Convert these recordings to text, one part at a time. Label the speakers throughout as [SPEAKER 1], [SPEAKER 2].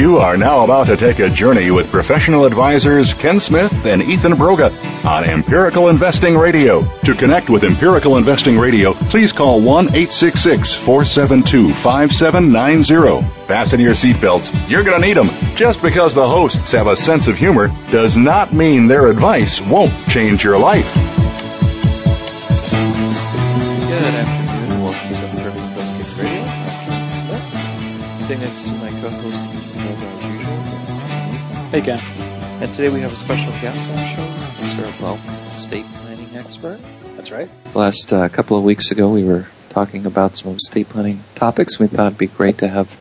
[SPEAKER 1] You are now about to take a journey with professional advisors Ken Smith and Ethan Broga on Empirical Investing Radio. To connect with Empirical Investing Radio, please call 1 866 472 5790. Fasten your seatbelts. You're going to need them. Just because the hosts have a sense of humor does not mean their advice won't change your life.
[SPEAKER 2] Good afternoon. Welcome to Empirical Investing Radio. I'm Ken Smith. Sitting next
[SPEAKER 3] Hey, Ken.
[SPEAKER 2] And today we have a special guest on the show, Sarah Bell, estate planning expert.
[SPEAKER 3] That's right.
[SPEAKER 2] Last uh, couple of weeks ago, we were talking about some estate planning topics. We thought it'd be great to have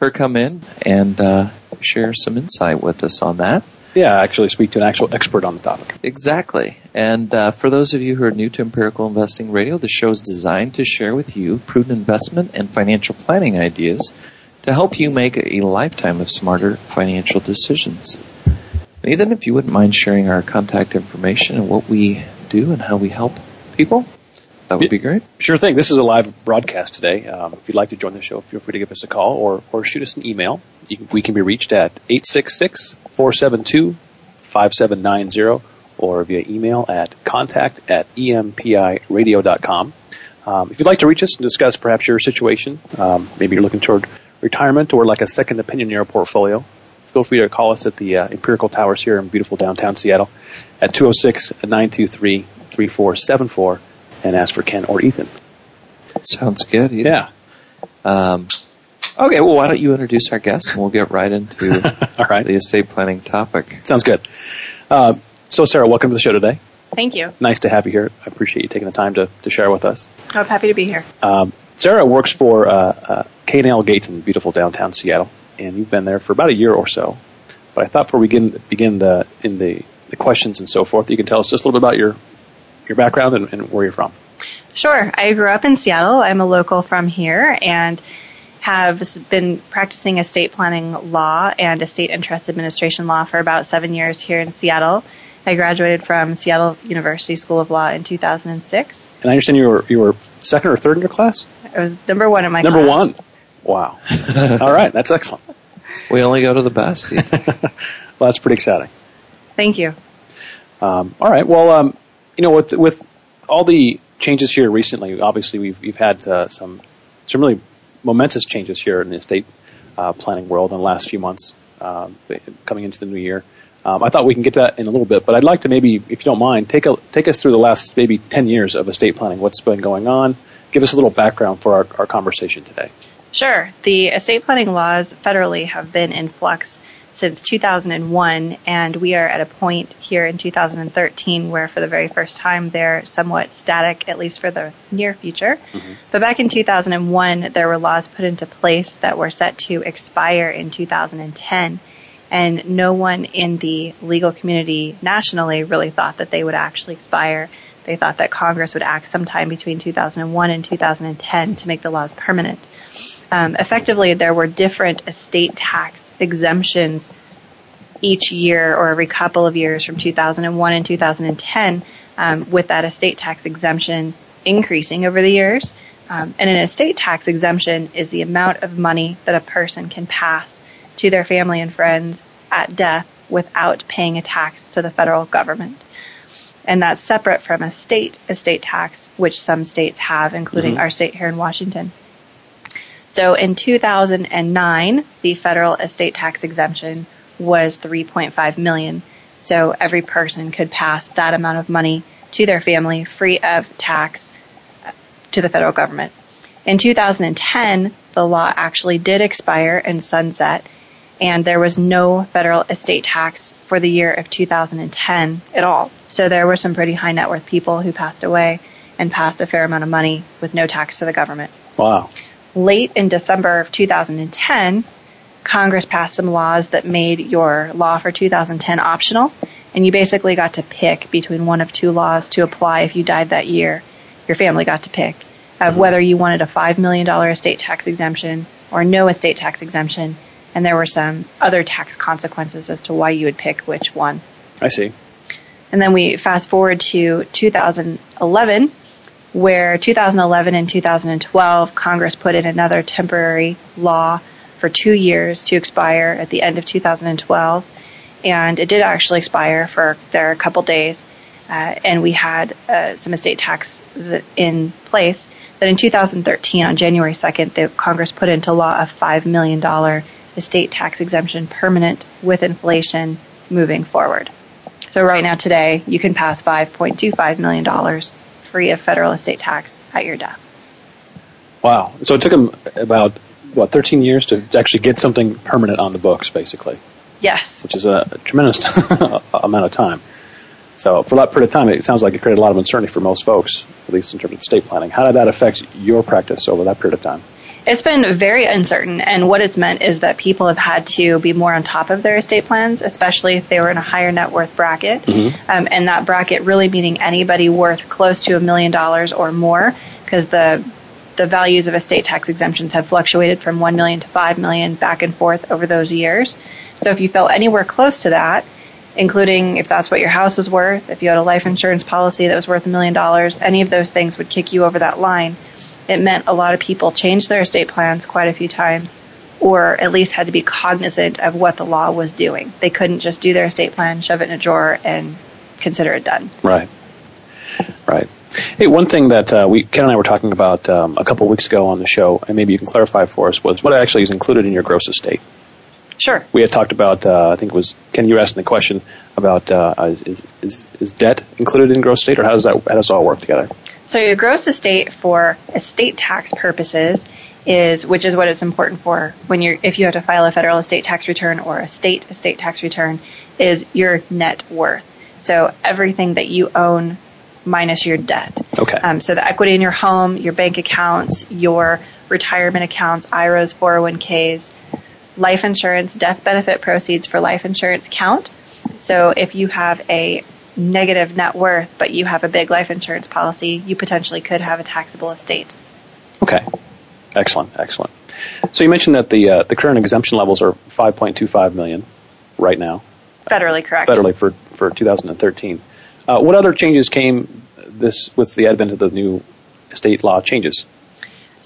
[SPEAKER 2] her come in and uh, share some insight with us on that.
[SPEAKER 3] Yeah, actually speak to an actual expert on the topic.
[SPEAKER 2] Exactly. And uh, for those of you who are new to Empirical Investing Radio, the show is designed to share with you prudent investment and financial planning ideas to help you make a lifetime of smarter financial decisions. Ethan, if you wouldn't mind sharing our contact information and what we do and how we help people, that would be great.
[SPEAKER 3] Sure thing. This is a live broadcast today. Um, if you'd like to join the show, feel free to give us a call or, or shoot us an email. We can be reached at 866-472-5790 or via email at contact at empiradio.com. Um, if you'd like to reach us and discuss perhaps your situation, um, maybe you're looking toward retirement or like a second opinion in your portfolio, feel free to call us at the uh, Empirical Towers here in beautiful downtown Seattle at 206-923-3474 and ask for Ken or Ethan.
[SPEAKER 2] Sounds good. Ethan.
[SPEAKER 3] Yeah.
[SPEAKER 2] Um, okay, well, why don't you introduce our guest and we'll get right into
[SPEAKER 3] All right.
[SPEAKER 2] the estate planning topic.
[SPEAKER 3] Sounds good. Uh, so, Sarah, welcome to the show today.
[SPEAKER 4] Thank you.
[SPEAKER 3] Nice to have you here. I appreciate you taking the time to, to share with us.
[SPEAKER 4] I'm happy to be here.
[SPEAKER 3] Um, Sarah works for uh, uh, K&L Gates in beautiful downtown Seattle, and you've been there for about a year or so. But I thought before we begin, begin the in the, the questions and so forth, you can tell us just a little bit about your your background and, and where you're from.
[SPEAKER 4] Sure. I grew up in Seattle. I'm a local from here and have been practicing estate planning law and estate interest administration law for about seven years here in Seattle. I graduated from Seattle University School of Law in 2006.
[SPEAKER 3] And I understand you were you were second or third in your class.
[SPEAKER 4] I was number one in my
[SPEAKER 3] Number
[SPEAKER 4] class.
[SPEAKER 3] one. Wow. All right, that's excellent.
[SPEAKER 2] We only go to the best.
[SPEAKER 3] Well, that's pretty exciting.
[SPEAKER 4] Thank you.
[SPEAKER 3] Um, all right. Well, um, you know, with with all the changes here recently, obviously we've we've had uh, some some really momentous changes here in the estate uh, planning world in the last few months, um, coming into the new year. Um, I thought we can get to that in a little bit, but I'd like to maybe, if you don't mind, take a take us through the last maybe ten years of estate planning. What's been going on? Give us a little background for our, our conversation today.
[SPEAKER 4] Sure. The estate planning laws federally have been in flux since 2001, and we are at a point here in 2013 where, for the very first time, they're somewhat static, at least for the near future. But back in 2001, there were laws put into place that were set to expire in 2010. And no one in the legal community nationally really thought that they would actually expire. They thought that Congress would act sometime between 2001 and 2010 to make the laws permanent. Um, effectively, there were different estate tax exemptions each year or every couple of years from 2001 and 2010, um, with that estate tax exemption increasing over the years. Um, and an estate tax exemption is the amount of money that a person can pass to their family and friends at death without paying a tax to the federal government. And that's separate from a state estate tax, which some states have, including our state here in Washington. So in 2009, the federal estate tax exemption was 3.5 million. So every person could pass that amount of money to their family free of tax uh, to the federal government. In 2010, the law actually did expire and sunset, and there was no federal estate tax for the year of 2010 at all. So there were some pretty high net worth people who passed away and passed a fair amount of money with no tax to the government.
[SPEAKER 3] Wow.
[SPEAKER 4] Late in December of 2010, Congress passed some laws that made your law for 2010 optional, and you basically got to pick between one of two laws to apply if you died that year. Your family got to pick of whether you wanted a $5 million estate tax exemption or no estate tax exemption, and there were some other tax consequences as to why you would pick which one.
[SPEAKER 3] I see.
[SPEAKER 4] And then we fast forward to 2011, where 2011 and 2012, Congress put in another temporary law for two years to expire at the end of 2012. And it did actually expire for there a couple days. Uh, and we had uh, some estate tax in place that in 2013, on January 2nd, the Congress put into law a $5 million estate tax exemption permanent with inflation moving forward. So right now today, you can pass $5.25 million free of federal estate tax at your death.
[SPEAKER 3] Wow. So it took them about, what, 13 years to actually get something permanent on the books, basically.
[SPEAKER 4] Yes.
[SPEAKER 3] Which is a tremendous amount of time. So for that period of time, it sounds like it created a lot of uncertainty for most folks, at least in terms of estate planning. How did that affect your practice over that period of time?
[SPEAKER 4] It's been very uncertain, and what it's meant is that people have had to be more on top of their estate plans, especially if they were in a higher net worth bracket. Mm-hmm. Um, and that bracket really meaning anybody worth close to a million dollars or more, because the the values of estate tax exemptions have fluctuated from one million to five million back and forth over those years. So if you fell anywhere close to that, including if that's what your house was worth, if you had a life insurance policy that was worth a million dollars, any of those things would kick you over that line it meant a lot of people changed their estate plans quite a few times or at least had to be cognizant of what the law was doing. They couldn't just do their estate plan, shove it in a drawer, and consider it done.
[SPEAKER 3] Right. Right. Hey, one thing that uh, we Ken and I were talking about um, a couple weeks ago on the show, and maybe you can clarify for us, was what actually is included in your gross estate.
[SPEAKER 4] Sure.
[SPEAKER 3] We had talked about, uh, I think it was Ken. You were asking the question about uh, is, is is debt included in gross estate, or how does that how does all work together?
[SPEAKER 4] So your gross estate for estate tax purposes is, which is what it's important for when you're, if you have to file a federal estate tax return or a state estate tax return, is your net worth. So everything that you own minus your debt.
[SPEAKER 3] Okay. Um,
[SPEAKER 4] so the equity in your home, your bank accounts, your retirement accounts, IRAs, 401ks, life insurance, death benefit proceeds for life insurance count. So if you have a negative net worth, but you have a big life insurance policy, you potentially could have a taxable estate.
[SPEAKER 3] Okay. Excellent. Excellent. So you mentioned that the uh, the current exemption levels are 5.25 million right now.
[SPEAKER 4] Federally correct.
[SPEAKER 3] Federally for for 2013. Uh, what other changes came this with the advent of the new estate law changes?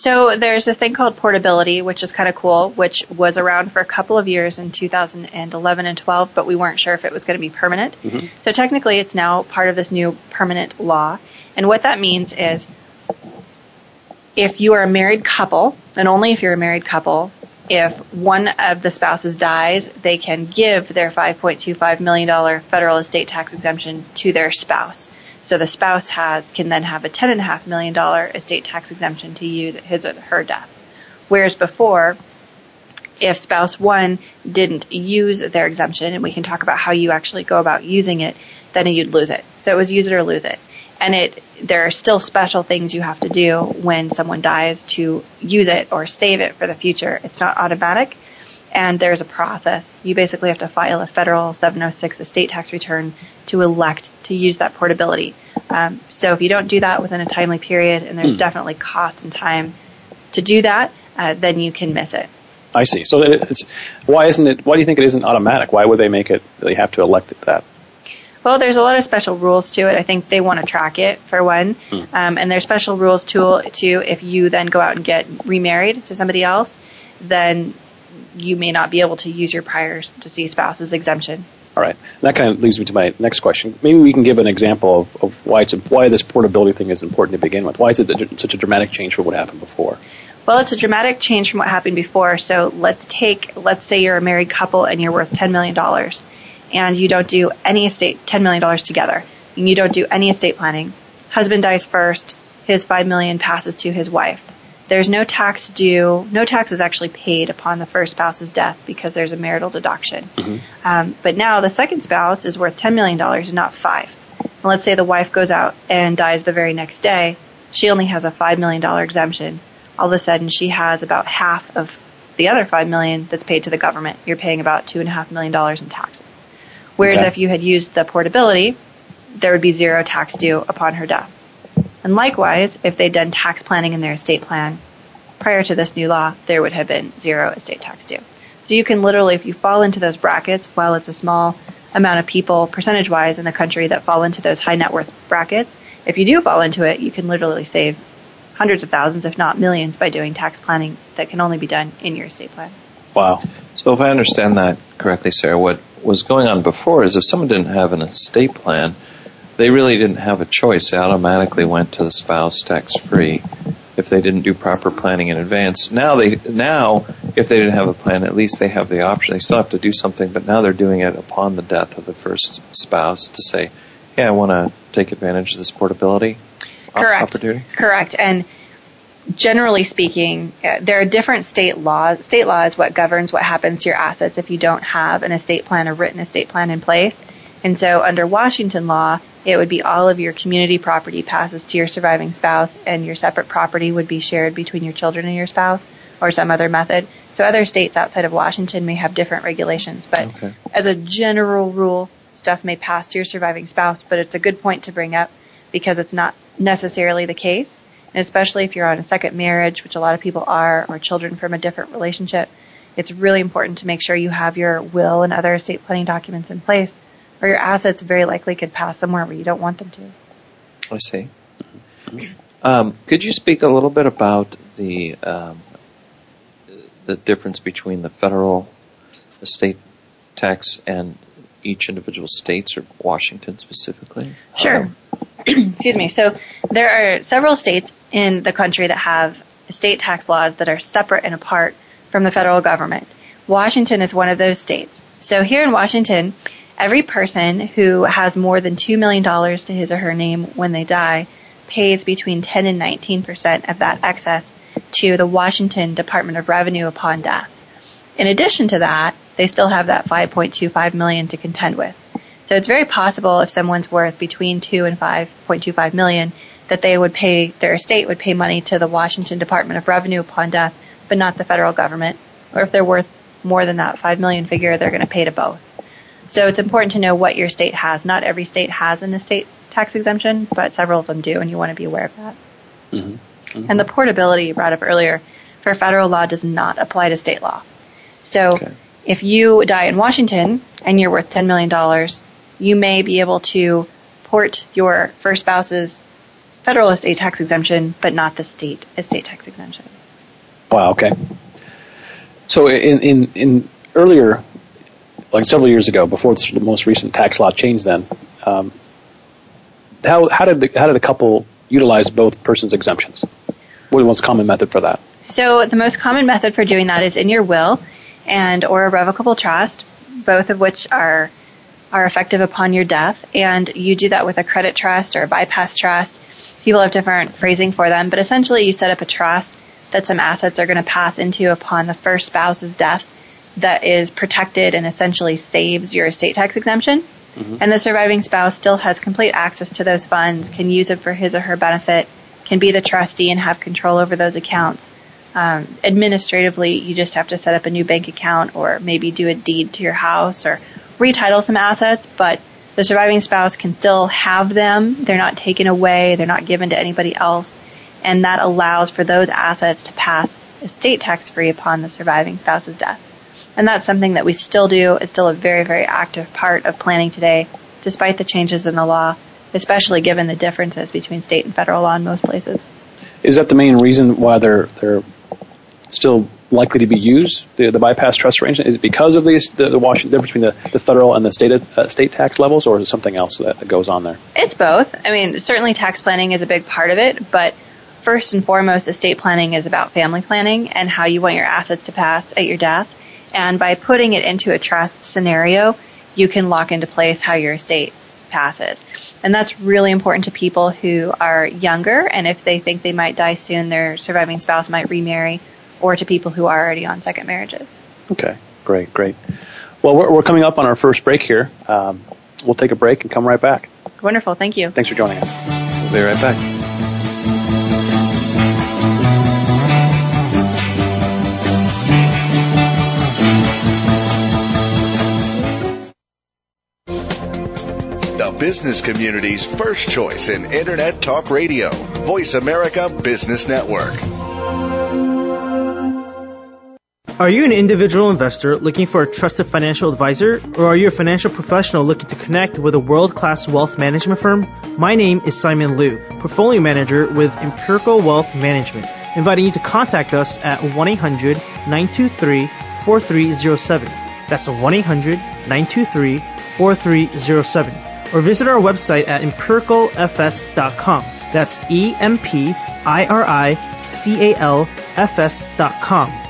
[SPEAKER 4] So there's this thing called portability, which is kind of cool, which was around for a couple of years in 2011 and 12, but we weren't sure if it was going to be permanent. Mm-hmm. So technically, it's now part of this new permanent law. And what that means is if you are a married couple, and only if you're a married couple, if one of the spouses dies, they can give their $5.25 million federal estate tax exemption to their spouse. So the spouse has can then have a ten and a half million dollar estate tax exemption to use at his or her death. Whereas before, if spouse one didn't use their exemption, and we can talk about how you actually go about using it, then you'd lose it. So it was use it or lose it. And it, there are still special things you have to do when someone dies to use it or save it for the future. It's not automatic and there's a process. You basically have to file a federal 706 estate tax return to elect to use that portability. Um, so if you don't do that within a timely period, and there's hmm. definitely cost and time to do that, uh, then you can miss it.
[SPEAKER 3] I see. So it's why isn't it? Why do you think it isn't automatic? Why would they make it? They have to elect it that.
[SPEAKER 4] Well, there's a lot of special rules to it. I think they want to track it for one, hmm. um, and there's special rules to to if you then go out and get remarried to somebody else, then you may not be able to use your prior deceased spouse's exemption.
[SPEAKER 3] All right. And that kind of leads me to my next question. Maybe we can give an example of, of why it's why this portability thing is important to begin with. Why is it such a dramatic change from what happened before?
[SPEAKER 4] Well, it's a dramatic change from what happened before. So let's take, let's say you're a married couple and you're worth $10 million and you don't do any estate, $10 million together, and you don't do any estate planning. Husband dies first, his 5 million passes to his wife there's no tax due, no tax is actually paid upon the first spouse's death because there's a marital deduction. Um, but now the second spouse is worth $10 million and not five. And let's say the wife goes out and dies the very next day. She only has a $5 million exemption. All of a sudden she has about half of the other 5 million that's paid to the government. You're paying about $2.5 million in taxes. Whereas
[SPEAKER 3] Okay.
[SPEAKER 4] if you had used the portability, there would be zero tax due upon her death. And likewise, if they'd done tax planning in their estate plan prior to this new law, there would have been zero estate tax due. So you can literally, if you fall into those brackets, while it's a small amount of people percentage wise in the country that fall into those high net worth brackets, if you do fall into it, you can literally save hundreds of thousands, if not millions, by doing tax planning that can only be done in your estate plan.
[SPEAKER 3] Wow.
[SPEAKER 2] So if I understand that correctly, Sarah, what was going on before is if someone didn't have an estate plan, they really didn't have a choice. They automatically went to the spouse tax free if they didn't do proper planning in advance. Now they now if they didn't have a plan, at least they have the option. They still have to do something, but now they're doing it upon the death of the first spouse to say, "Hey, I want to take advantage of this portability
[SPEAKER 4] Correct.
[SPEAKER 2] opportunity."
[SPEAKER 4] Correct. And generally speaking, uh, there are different state laws. State law is what governs what happens to your assets if you don't have an estate plan, a written estate plan in place. And so under Washington law, it would be all of your community property passes to your surviving spouse and your separate property would be shared between your children and your spouse or some other method. So other states outside of Washington may have different regulations, but
[SPEAKER 2] Okay.
[SPEAKER 4] as a general rule, stuff may pass to your surviving spouse, but it's a good point to bring up because it's not necessarily the case. And especially if you're on a second marriage, which a lot of people are, or children from a different relationship, it's really important to make sure you have your will and other estate planning documents in place, or your assets very likely could pass somewhere where you don't want them to.
[SPEAKER 2] I see. Um, could you speak a little bit about the um, the difference between the federal estate tax and each individual states or Washington specifically?
[SPEAKER 4] Sure.
[SPEAKER 2] Um,
[SPEAKER 4] Excuse me. So there are several states in the country that have estate tax laws that are separate and apart from the federal government. Washington is one of those states. So here in Washington, every person who has more than $2 million to his or her name when they die pays between 10 and 19% of that excess to the Washington Department of Revenue upon death. In addition to that, they still have that 5.25 million to contend with. So it's very possible if someone's worth between 2 and 5.25 million that they would pay their estate would pay money to the Washington Department of Revenue upon death, but not the federal government. Or if they're worth more than that 5 million figure, they're going to pay to both. So it's important to know what your state has. Not every state has an estate tax exemption, but several of them do, and you want to be aware of that. Mm-hmm. Mm-hmm. And the portability you brought up earlier for federal law does not apply to state law. So
[SPEAKER 2] Okay.
[SPEAKER 4] if you die in Washington and you're worth $10 million, you may be able to port your first spouse's federal estate tax exemption, but not the state estate tax exemption.
[SPEAKER 3] Wow. Okay. So in in in earlier, like several years ago, before the most recent tax law change, then um, how how did the, how did a couple utilize both persons' exemptions? What was the most common method for that?
[SPEAKER 4] So the most common method for doing that is in your will and or a revocable trust, both of which are are effective upon your death. And you do that with a credit trust or a bypass trust. People have different phrasing for them, but essentially you set up a trust that some assets are going to pass into upon the first spouse's death that is protected and essentially saves your estate tax exemption. And the surviving spouse still has complete access to those funds, can use it for his or her benefit, can be the trustee and have control over those accounts. Um, administratively, you just have to set up a new bank account or maybe do a deed to your house or retitle some assets, but the surviving spouse can still have them. They're not taken away. They're not given to anybody else. And that allows for those assets to pass estate tax free upon the surviving spouse's death. And that's something that we still do. It's still a very, very active part of planning today, despite the changes in the law, especially given the differences between state and federal law in most places.
[SPEAKER 3] Is that the main reason why they're they're still likely to be used? The, the bypass trust arrangement is it because of the the, the Washington difference between the, the federal and the state uh, state tax levels, or is it something else that, that goes on there?
[SPEAKER 4] It's both. I mean, certainly tax planning is a big part of it, but first and foremost, estate planning is about family planning and how you want your assets to pass at your death. And by putting it into a trust scenario, you can lock into place how your estate passes. And that's really important to people who are younger and if they think they might die soon, their surviving spouse might remarry, or to people who are already on second marriages.
[SPEAKER 3] Okay, great, great. Well, we're, we're coming up on our first break here. Um, we'll take a break and come right back.
[SPEAKER 4] Wonderful. Thank you.
[SPEAKER 3] Thanks for joining us.
[SPEAKER 2] We'll be right back.
[SPEAKER 5] Business community's first choice in Internet Talk Radio. Voice America Business Network.
[SPEAKER 6] Are you an individual investor looking for a trusted financial advisor, or are you a financial professional looking to connect with a world-class wealth management firm? My name is Simon Liu, portfolio manager with Empirical Wealth Management, inviting you to contact us at 1-800-923-4307. That's 1-800-923-4307. Or visit our website at empiricalfs.com. That's E-M-P-I-R-I-C-A-L-F-S dot com.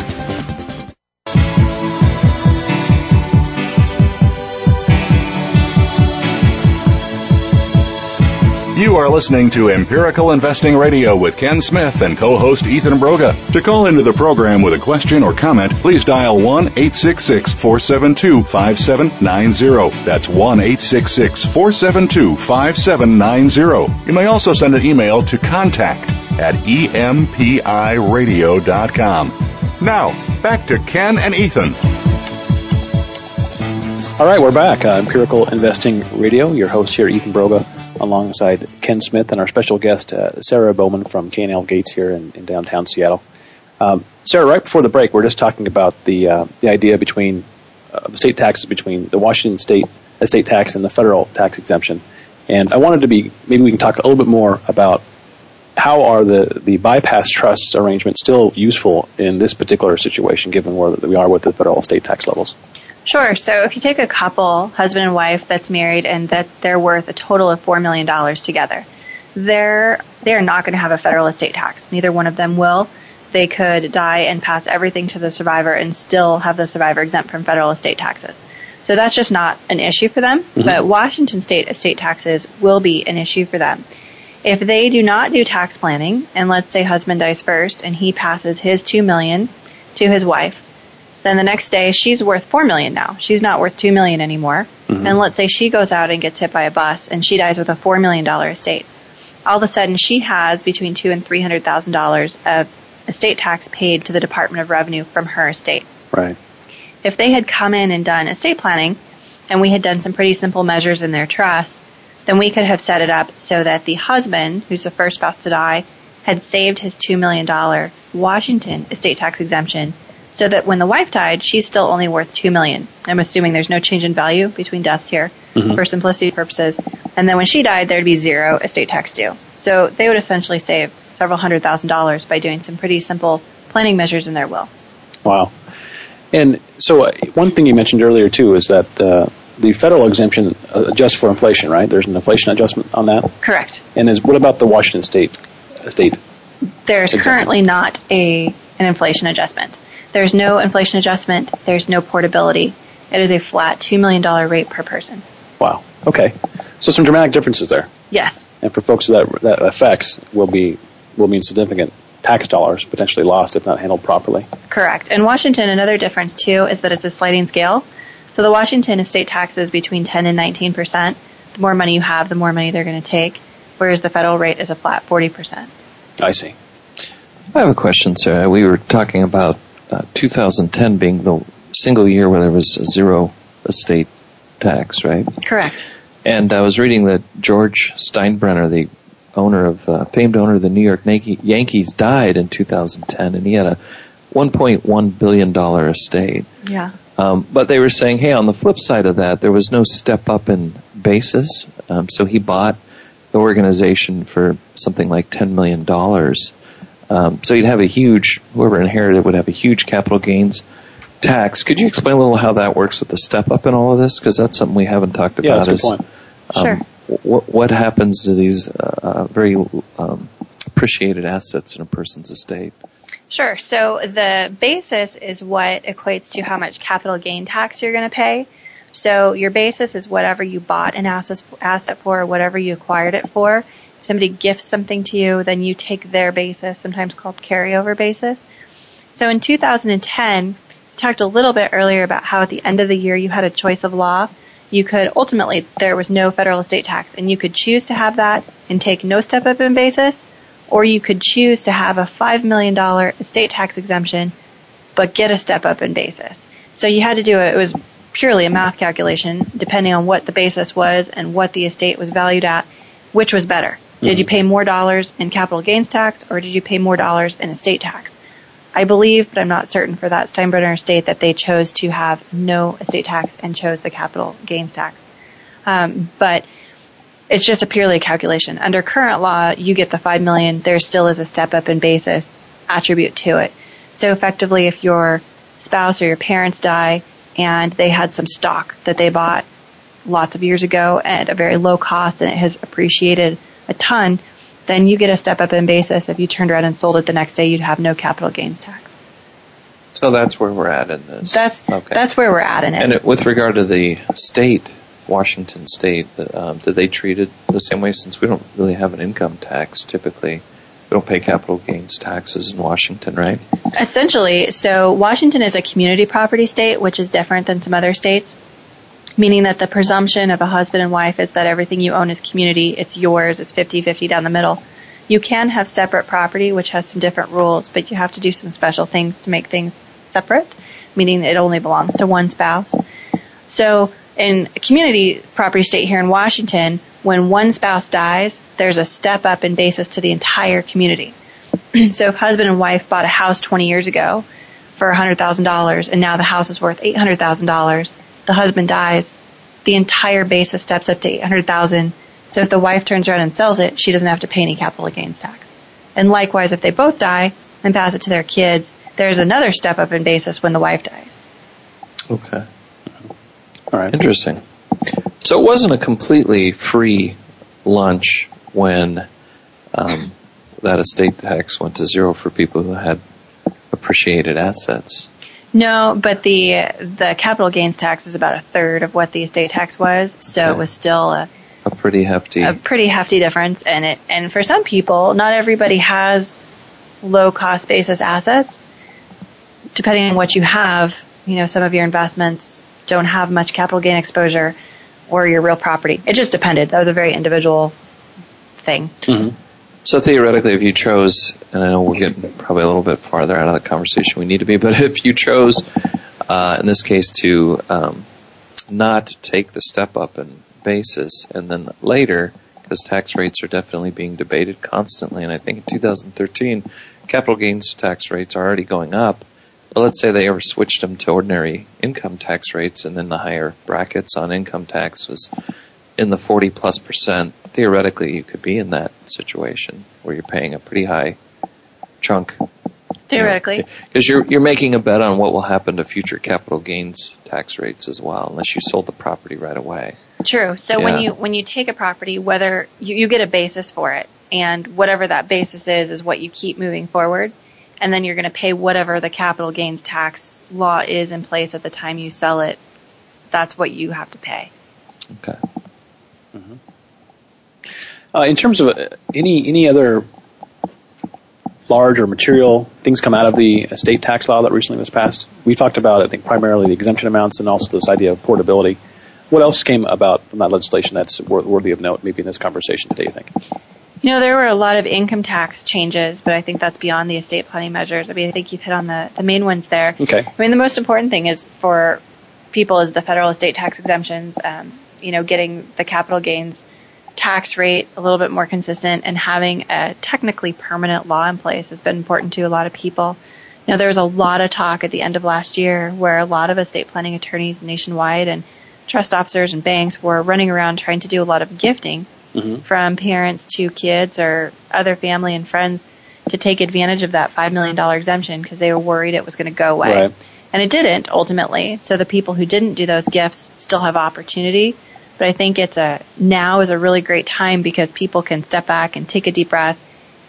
[SPEAKER 1] You are listening to Empirical Investing Radio with Ken Smith and co-host Ethan Broga. To call into the program with a question or comment, please dial 1-866-472-5790. That's 1-866-472-5790. You may also send an email to contact at empiradio.com. Now, back to Ken and Ethan.
[SPEAKER 3] All right, we're back. Uh, Empirical Investing Radio. Your host here, Ethan Broga, alongside Ken Smith and our special guest, uh, Sarah Bowman from K&L Gates here in, in downtown Seattle. Um, Sarah, right before the break, we are just talking about the uh, the idea between uh, state taxes between the Washington state estate tax and the federal tax exemption. And I wanted to be maybe we can talk a little bit more about how are the, the bypass trusts arrangements still useful in this particular situation, given where we are with the federal estate tax levels?
[SPEAKER 4] Sure. So if you take a couple, husband and wife, that's married and that they're worth a total of $4 million together, they're, they're not going to have a federal estate tax. Neither one of them will. They could die and pass everything to the survivor and still have the survivor exempt from federal estate taxes. So that's just not an issue for them. Mm-hmm. But Washington state estate taxes will be an issue for them. If they do not do tax planning, and let's say husband dies first and he passes his two million to his wife, then the next day she's worth four million now. She's not worth two million anymore. Mm-hmm. And let's say she goes out and gets hit by a bus and she dies with a four million dollar estate. All of a sudden she has between two and three hundred thousand dollars of estate tax paid to the Department of Revenue from her estate.
[SPEAKER 3] Right.
[SPEAKER 4] If they had come in and done estate planning and we had done some pretty simple measures in their trust, then we could have set it up so that the husband, who's the first spouse to die, had saved his $2 million Washington estate tax exemption so that when the wife died, she's still only worth 2 million. I'm assuming there's no change in value between deaths here mm-hmm. for simplicity purposes. And then when she died, there'd be zero estate tax due. So they would essentially save several hundred thousand dollars by doing some pretty simple planning measures in their will.
[SPEAKER 3] Wow. And so uh, one thing you mentioned earlier too is that uh, the federal exemption adjusts for inflation, right? There's an inflation adjustment on that.
[SPEAKER 4] Correct.
[SPEAKER 3] And is what about the Washington State state?
[SPEAKER 4] There's exemption? currently not a an inflation adjustment. There's no inflation adjustment. There's no portability. It is a flat two million dollar rate per person.
[SPEAKER 3] Wow. Okay. So some dramatic differences there.
[SPEAKER 4] Yes.
[SPEAKER 3] And for folks that that affects will be will mean significant tax dollars potentially lost if not handled properly.
[SPEAKER 4] Correct. And Washington, another difference too is that it's a sliding scale. So the Washington estate tax is between 10 and 19 percent. The more money you have, the more money they're going to take, whereas the federal rate is a flat 40 percent.
[SPEAKER 3] I see.
[SPEAKER 2] I have a question, sir. We were talking about uh, 2010 being the single year where there was zero estate tax, right?
[SPEAKER 4] Correct.
[SPEAKER 2] And I was reading that George Steinbrenner, the owner of uh, famed owner of the New York Yankees died in 2010, and he had a 1.1 billion dollar estate.
[SPEAKER 4] Yeah.
[SPEAKER 2] Um, but they were saying, hey, on the flip side of that, there was no step up in basis. Um, so he bought the organization for something like $10 million. Um, so you'd have a huge, whoever inherited would have a huge capital gains tax. Could you explain a little how that works with the step up in all of this? Because that's something we haven't talked about.
[SPEAKER 3] Yeah, that's a good point.
[SPEAKER 4] Um, sure.
[SPEAKER 2] What, what happens to these uh, uh, very um, appreciated assets in a person's estate?
[SPEAKER 4] Sure. So the basis is what equates to how much capital gain tax you're going to pay. So your basis is whatever you bought an asset for, whatever you acquired it for. Somebody gifts something to you, then you take their basis, sometimes called carryover basis. So in 2010, we talked a little bit earlier about how at the end of the year you had a choice of law. You could ultimately, there was no federal estate tax, and you could choose to have that and take no step up in basis, or you could choose to have a $5 million estate tax exemption, but get a step up in basis. So you had to do it, it was purely a math calculation, depending on what the basis was and what the estate was valued at, which was better. Did you pay more dollars in capital gains tax or did you pay more dollars in estate tax? I believe, but I'm not certain for that Steinbrenner estate that they chose to have no estate tax and chose the capital gains tax. Um, but it's just a purely a calculation. Under current law, you get the five million. There still is a step up in basis attribute to it. So effectively, if your spouse or your parents die and they had some stock that they bought lots of years ago at a very low cost and it has appreciated a ton, then you get a step up in basis. If you turned around and sold it the next day, you'd have no capital gains tax.
[SPEAKER 2] So that's where we're at in this.
[SPEAKER 4] That's okay. that's where we're at in it.
[SPEAKER 2] And it, with regard to the state Washington State, um, did they treat it the same way? Since we don't really have an income tax typically, we don't pay capital gains taxes in Washington, right?
[SPEAKER 4] Essentially, so Washington is a community property state, which is different than some other states. Meaning that the presumption of a husband and wife is that everything you own is community, it's yours, it's 50-50 down the middle. You can have separate property, which has some different rules, but you have to do some special things to make things separate, meaning it only belongs to one spouse. So in a community property state here in Washington, when one spouse dies, there's a step up in basis to the entire community. so if husband and wife bought a house 20 years ago for $100,000 and now the house is worth $800,000, the husband dies, the entire basis steps up to 800,000. So if the wife turns around and sells it, she doesn't have to pay any capital gains tax. And likewise, if they both die and pass it to their kids, there's another step up in basis when the wife dies.
[SPEAKER 2] Okay.
[SPEAKER 3] All right.
[SPEAKER 2] Interesting. So it wasn't a completely free lunch when um, that estate tax went to zero for people who had appreciated assets.
[SPEAKER 4] No, but the the capital gains tax is about a third of what the estate tax was, so okay. it was still a
[SPEAKER 2] a pretty hefty
[SPEAKER 4] a pretty hefty difference. And it and for some people, not everybody has low cost basis assets. Depending on what you have, you know, some of your investments don't have much capital gain exposure or your real property. It just depended. That was a very individual thing.
[SPEAKER 2] Mm-hmm. So theoretically, if you chose, and I know we're getting probably a little bit farther out of the conversation we need to be, but if you chose, uh, in this case, to um, not take the step up in basis, and then later, because tax rates are definitely being debated constantly, and I think in 2013, capital gains tax rates are already going up. But let's say they ever switched them to ordinary income tax rates and then the higher brackets on income tax was in the 40 plus percent, theoretically you could be in that situation where you're paying a pretty high chunk.
[SPEAKER 4] Theoretically.
[SPEAKER 2] Because you know, you're, you're making a bet on what will happen to future capital gains tax rates as well, unless you sold the property right away.
[SPEAKER 4] True. So yeah. when you, when you take a property, whether you, you get a basis for it and whatever that basis is, is what you keep moving forward and then you're going to pay whatever the capital gains tax law is in place at the time you sell it. That's what you have to pay.
[SPEAKER 2] Okay.
[SPEAKER 3] Mm-hmm. Uh, in terms of uh, any any other large or material things come out of the estate tax law that recently was passed, we talked about I think primarily the exemption amounts and also this idea of portability. What else came about from that legislation that's worthy of note, maybe in this conversation today? You think?
[SPEAKER 4] You know, there were a lot of income tax changes, but I think that's beyond the estate planning measures. I mean, I think you've hit on the, the main ones there.
[SPEAKER 3] Okay.
[SPEAKER 4] I mean, the most important thing is for people is the federal estate tax exemptions, um, you know, getting the capital gains tax rate a little bit more consistent and having a technically permanent law in place has been important to a lot of people. You know, there was a lot of talk at the end of last year where a lot of estate planning attorneys nationwide and trust officers and banks were running around trying to do a lot of gifting mm-hmm. from parents to kids or other family and friends to take advantage of that $5 million exemption because they were worried it was going to go away.
[SPEAKER 3] Right.
[SPEAKER 4] And it didn't ultimately. So the people who didn't do those gifts still have opportunity. But I think it's a, now is a really great time because people can step back and take a deep breath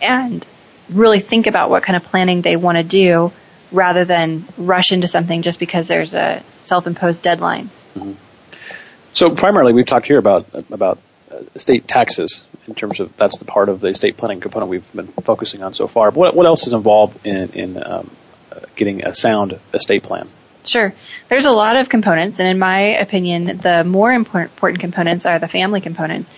[SPEAKER 4] and really think about what kind of planning they want to do rather than rush into something just because there's a self-imposed deadline.
[SPEAKER 3] Mm-hmm. So primarily we've talked here about, about estate taxes in terms of that's the part of the estate planning component we've been focusing on so far. But what, what else is involved in, in um, uh, getting a sound estate plan?
[SPEAKER 4] Sure. There's a lot of components, and in my opinion, the more important components are the family components.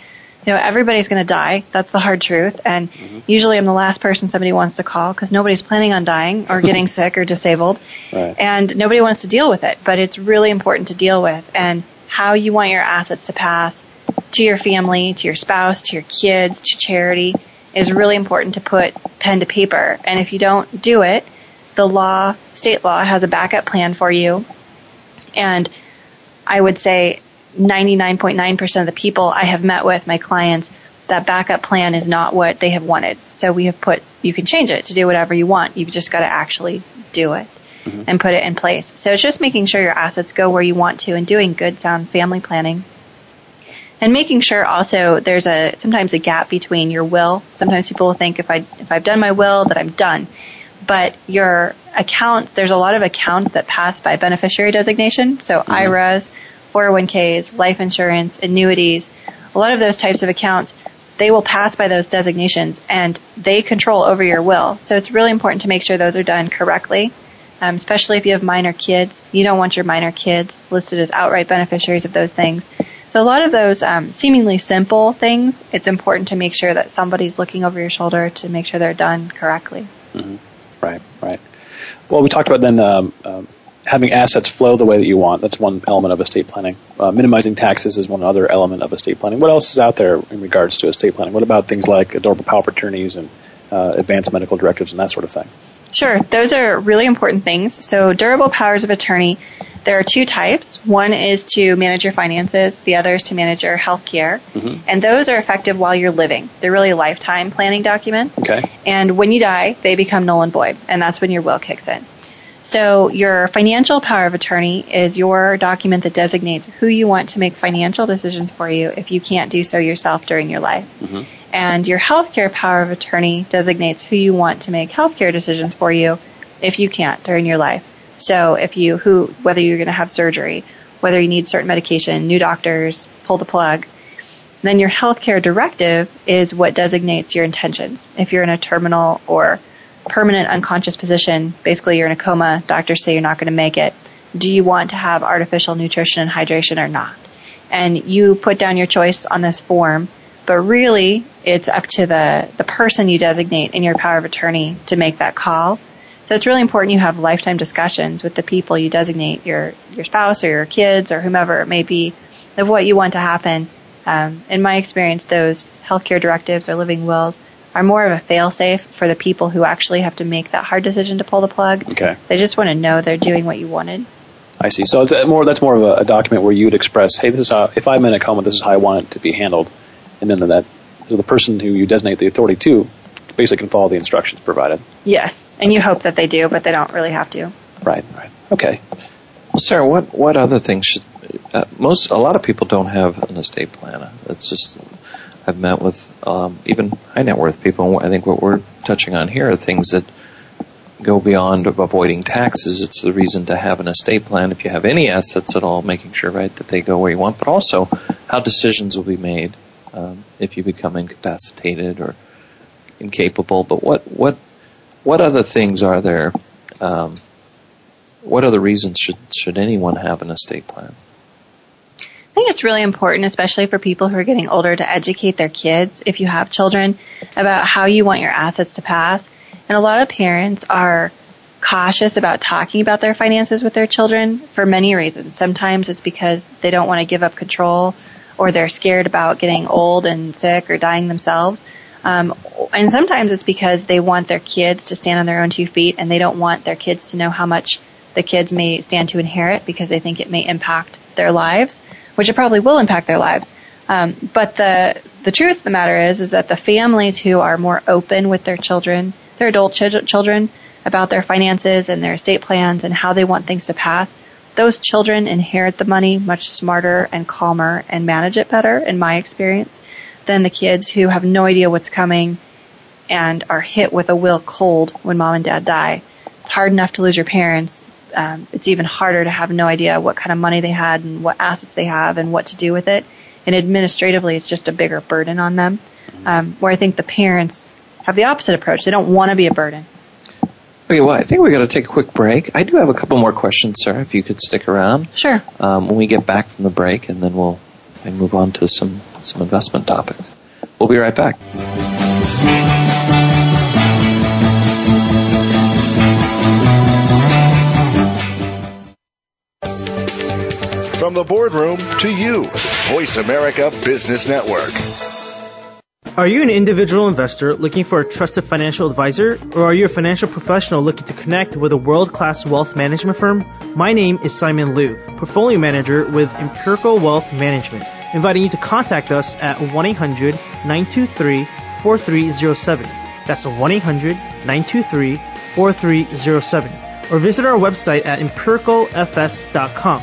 [SPEAKER 4] You know, everybody's going to die. That's the hard truth. And mm-hmm. usually I'm the last person somebody wants to call because nobody's planning on dying or getting sick or disabled.
[SPEAKER 3] Right.
[SPEAKER 4] And nobody wants to deal with it. But it's really important to deal with. And how you want your assets to pass to your family, to your spouse, to your kids, to charity is really important to put pen to paper. And if you don't do it, the law, state law has a backup plan for you. And I would say 99.9% of the people I have met with, my clients, that backup plan is not what they have wanted. So we have put, you can change it to do whatever you want. You've just got to actually do it mm-hmm. and put it in place. So it's just making sure your assets go where you want to and doing good sound family planning and making sure also there's a sometimes a gap between your will. Sometimes people will think if I if I've done my will that I'm done, but your accounts there's a lot of accounts that pass by beneficiary designation. So mm-hmm. IRAs, 401ks, life insurance, annuities, a lot of those types of accounts they will pass by those designations and they control over your will. So it's really important to make sure those are done correctly. Um, especially if you have minor kids, you don't want your minor kids listed as outright beneficiaries of those things. So a lot of those um, seemingly simple things, it's important to make sure that somebody's looking over your shoulder to make sure they're done correctly.
[SPEAKER 3] Mm-hmm. Right, right. Well, we talked about then um, um, having assets flow the way that you want. That's one element of estate planning. Uh, minimizing taxes is one other element of estate planning. What else is out there in regards to estate planning? What about things like durable power of attorneys and uh, advanced medical directives and that sort of thing?
[SPEAKER 4] Sure, those are really important things. So durable powers of attorney there are two types. One is to manage your finances. The other is to manage your health care. Mm-hmm. And those are effective while you're living. They're really lifetime planning documents.
[SPEAKER 3] Okay.
[SPEAKER 4] And when you die, they become null and void. And that's when your will kicks in. So your financial power of attorney is your document that designates who you want to make financial decisions for you if you can't do so yourself during your life. Mm-hmm. And your healthcare power of attorney designates who you want to make healthcare decisions for you if you can't during your life. So if you who whether you're going to have surgery, whether you need certain medication, new doctors, pull the plug, then your healthcare directive is what designates your intentions. If you're in a terminal or permanent unconscious position, basically you're in a coma, doctors say you're not going to make it. Do you want to have artificial nutrition and hydration or not? And you put down your choice on this form, but really it's up to the, the person you designate in your power of attorney to make that call. So it's really important you have lifetime discussions with the people you designate, your your spouse or your kids or whomever it may be, of what you want to happen. Um, in my experience, those healthcare directives or living wills are more of a fail-safe for the people who actually have to make that hard decision to pull the plug.
[SPEAKER 3] Okay.
[SPEAKER 4] They just want to know they're doing what you wanted.
[SPEAKER 3] I see. So it's more that's more of a, a document where you would express, hey, this is how if I'm in a coma, this is how I want it to be handled, and then that so the person who you designate the authority to basically can follow the instructions provided.
[SPEAKER 4] Yes, and you hope that they do, but they don't really have to.
[SPEAKER 3] Right, right. Okay.
[SPEAKER 2] Well, Sarah, what what other things should uh, most a lot of people don't have an estate plan. It's just I've met with um, even high net worth people. and I think what we're touching on here are things that go beyond avoiding taxes. It's the reason to have an estate plan if you have any assets at all, making sure right that they go where you want, but also how decisions will be made um, if you become incapacitated or incapable, but what what what other things are there? Um, what other reasons should should anyone have an estate plan?
[SPEAKER 4] I think it's really important, especially for people who are getting older, to educate their kids, if you have children, about how you want your assets to pass. And a lot of parents are cautious about talking about their finances with their children for many reasons. Sometimes it's because they don't want to give up control or they're scared about getting old and sick or dying themselves. Um, and sometimes it's because they want their kids to stand on their own two feet and they don't want their kids to know how much the kids may stand to inherit because they think it may impact their lives, which it probably will impact their lives. Um, but the the truth of the matter is, is that the families who are more open with their children, their adult ch- children, about their finances and their estate plans and how they want things to pass, those children inherit the money much smarter and calmer and manage it better, in my experience, than the kids who have no idea what's coming and are hit with a will cold when mom and dad die. It's hard enough to lose your parents. Um, it's even harder to have no idea what kind of money they had and what assets they have and what to do with it. And administratively, it's just a bigger burden on them. Um, where I think the parents have the opposite approach. They don't want to be a burden.
[SPEAKER 2] Okay, well, I think we got to take a quick break. I do have a couple more questions, Sarah, if you could stick around.
[SPEAKER 4] Sure.
[SPEAKER 2] Um, when we get back from the break, and then we'll move on to some, some investment topics. We'll be right back.
[SPEAKER 5] From the boardroom to you, Voice America Business Network.
[SPEAKER 6] Are you an individual investor looking for a trusted financial advisor, or are you a financial professional looking to connect with a world-class wealth management firm? My name is Simon Liu, portfolio manager with Empirical Wealth Management, inviting you to contact us at 1-800-923-4307. That's 1-800-923-4307. Or visit our website at empiricalfs.com.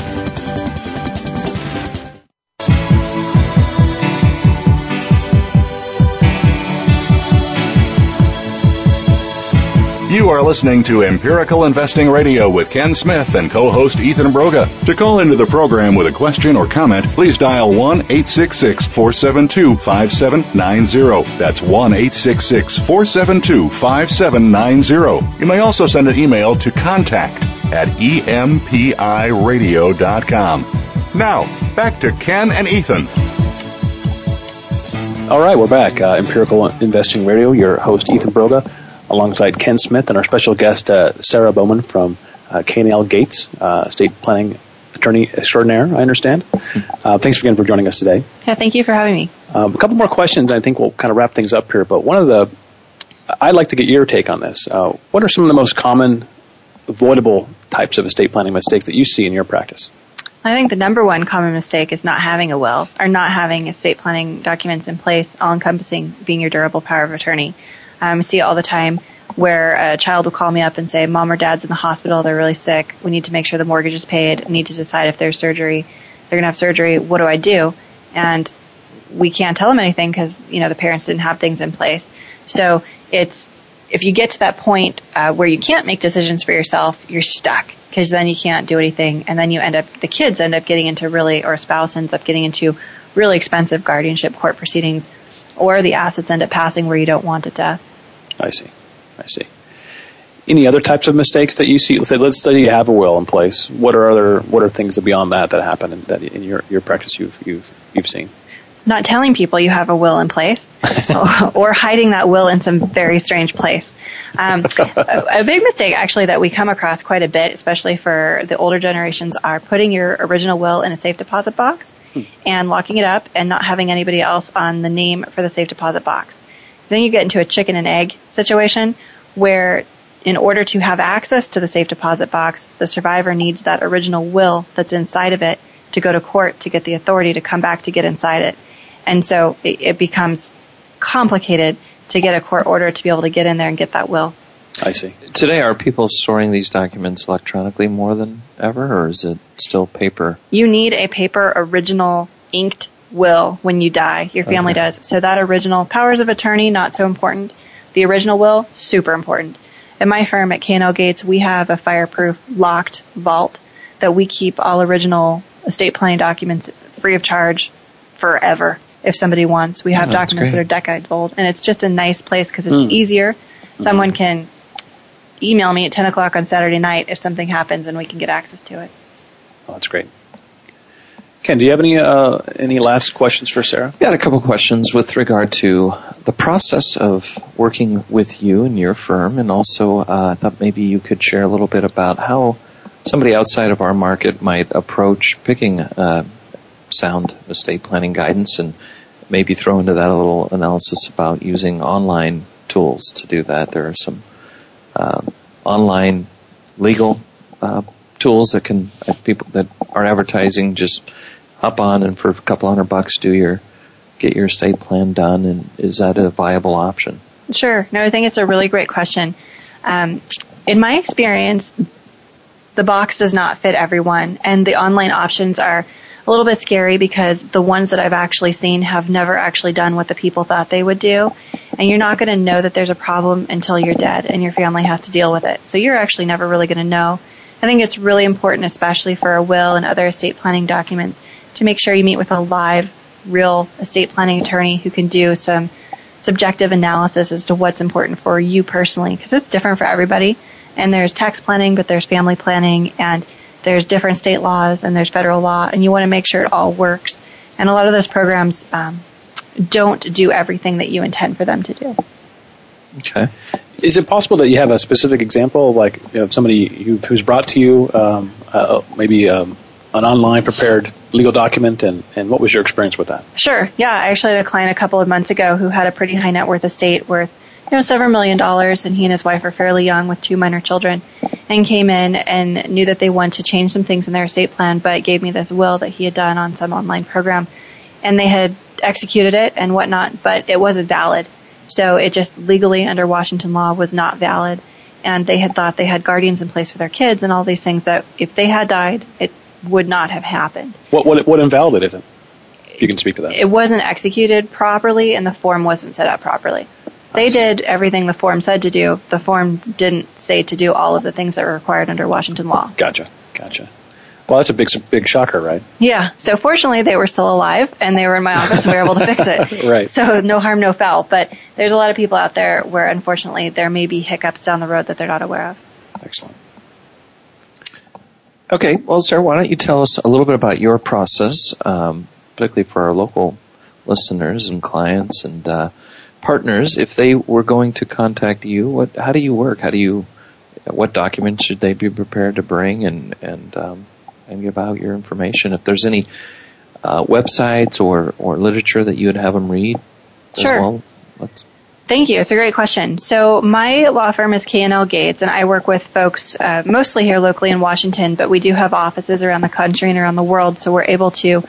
[SPEAKER 1] You are listening to Empirical Investing Radio with Ken Smith and co-host Ethan Broga. To call into the program with a question or comment, please dial 1-866-472-5790. That's 1-866-472-5790. You may also send an email to contact at empiradio.com. Now, back to Ken and Ethan.
[SPEAKER 3] All right, we're back. Uh, Empirical Investing Radio, your host Ethan Broga alongside Ken Smith and our special guest, uh, Sarah Bowman from uh, K&L Gates, uh, estate planning attorney extraordinaire, I understand. Uh, thanks again for joining us today.
[SPEAKER 4] Yeah, thank you for having me.
[SPEAKER 3] Um, a couple more questions, I think we'll kind of wrap things up here, but one of the, I'd like to get your take on this. Uh, what are some of the most common avoidable types of estate planning mistakes that you see in your practice?
[SPEAKER 4] I think the number one common mistake is not having a will or not having estate planning documents in place, all encompassing being your durable power of attorney. Um, see it all the time where a child will call me up and say, Mom or Dad's in the hospital, they're really sick, we need to make sure the mortgage is paid, we need to decide if there's surgery, they're going to have surgery, what do I do? And we can't tell them anything because, you know, the parents didn't have things in place. So it's, if you get to that point uh, where you can't make decisions for yourself, you're stuck because then you can't do anything, and then you end up, the kids end up getting into really, or a spouse ends up getting into really expensive guardianship court proceedings, or the assets end up passing where you don't want it to.
[SPEAKER 3] I see. I see. Any other types of mistakes that you see? Let's say, let's say you have a will in place. What are other what are things beyond that that happen in, that in your your practice you've you've you've seen?
[SPEAKER 4] Not telling people you have a will in place, or hiding that will in some very strange place. Um, a, a big mistake actually that we come across quite a bit, especially for the older generations, are putting your original will in a safe deposit box hmm. and locking it up and not having anybody else on the name for the safe deposit box. Then you get into a chicken and egg situation where in order to have access to the safe deposit box, the survivor needs that original will that's inside of it to go to court to get the authority to come back to get inside it. And so it, it becomes complicated to get a court order to be able to get in there and get that will.
[SPEAKER 3] I see.
[SPEAKER 2] Today, are people storing these documents electronically more than ever, or is it still paper?
[SPEAKER 4] You need a paper original inked will when you die. Your family
[SPEAKER 2] Okay.
[SPEAKER 4] does. So that original powers of attorney, not so important. The original will, super important. At my firm at K&L Gates, we have a fireproof locked vault that we keep all original estate planning documents free of charge forever if somebody wants. We have
[SPEAKER 2] Oh,
[SPEAKER 4] documents that are decades old and it's just a nice place because it's
[SPEAKER 3] Mm.
[SPEAKER 4] easier. Someone can email me at 10 o'clock on Saturday night if something happens and we can get access to it.
[SPEAKER 3] Oh, that's great. Ken, do you have any uh, any last questions for Sarah?
[SPEAKER 2] Had a couple questions with regard to the process of working with you and your firm, and also uh, I thought maybe you could share a little bit about how somebody outside of our market might approach picking uh, sound estate planning guidance, and maybe throw into that a little analysis about using online tools to do that. There are some uh, online legal uh, tools that can people that are advertising just hop on and for a couple hundred bucks do your get your estate plan done and is that a viable option
[SPEAKER 4] Sure. No, I think it's a really great question. Um, in my experience, the box does not fit everyone, and the online options are a little bit scary because the ones that I've actually seen have never actually done what the people thought they would do, and you're not going to know that there's a problem until you're dead and your family has to deal with it. So you're actually never really going to know. I think it's really important, especially for a will and other estate planning documents, to make sure you meet with a live, real estate planning attorney who can do some subjective analysis as to what's important for you personally because it's different for everybody. And there's tax planning, but there's family planning and there's different state laws and there's federal law and you want to make sure it all works. And a lot of those programs um, don't do everything that you intend for them to do.
[SPEAKER 2] Okay
[SPEAKER 3] Is it possible that you have a specific example of like you know, somebody who, who's brought to you um, uh, maybe um, an online prepared legal document, and, and what was your experience with that?
[SPEAKER 4] Sure. Yeah, I actually had a client a couple of months ago who had a pretty high net worth estate worth, you know, several million dollars, and he and his wife are fairly young with two minor children, and came in and knew that they wanted to change some things in their estate plan, but gave me this will that he had done on some online program, and they had executed it and whatnot, but it wasn't valid. So it just legally under Washington law was not valid. And they had thought they had guardians in place for their kids and all these things that if they had died, it would not have happened
[SPEAKER 3] What what, what invalidated it? If you can speak to that.
[SPEAKER 4] it wasn't executed properly and the form wasn't set up properly. They did everything the form said to do. The form didn't say to do all of the things that were required under Washington law.
[SPEAKER 3] Gotcha, gotcha. Well, that's a big big shocker, right?
[SPEAKER 4] Yeah. So fortunately they were still alive and they were in my office and we were able to fix it.
[SPEAKER 3] Right.
[SPEAKER 4] So no harm, no foul. But there's a lot of people out there where unfortunately there may be hiccups down the road that they're not aware of.
[SPEAKER 3] Excellent.
[SPEAKER 2] okay well sarah why don't you tell us a little bit about your process um, particularly for our local listeners and clients and uh, partners if they were going to contact you what how do you work how do you what documents should they be prepared to bring and and um, and give out your information if there's any uh, websites or or literature that you would have them read as
[SPEAKER 4] Sure.
[SPEAKER 2] well let's
[SPEAKER 4] Thank you. It's a great question. So my law firm is K&L Gates, and I work with folks uh, mostly here locally in Washington, but we do have offices around the country and around the world, so we're able to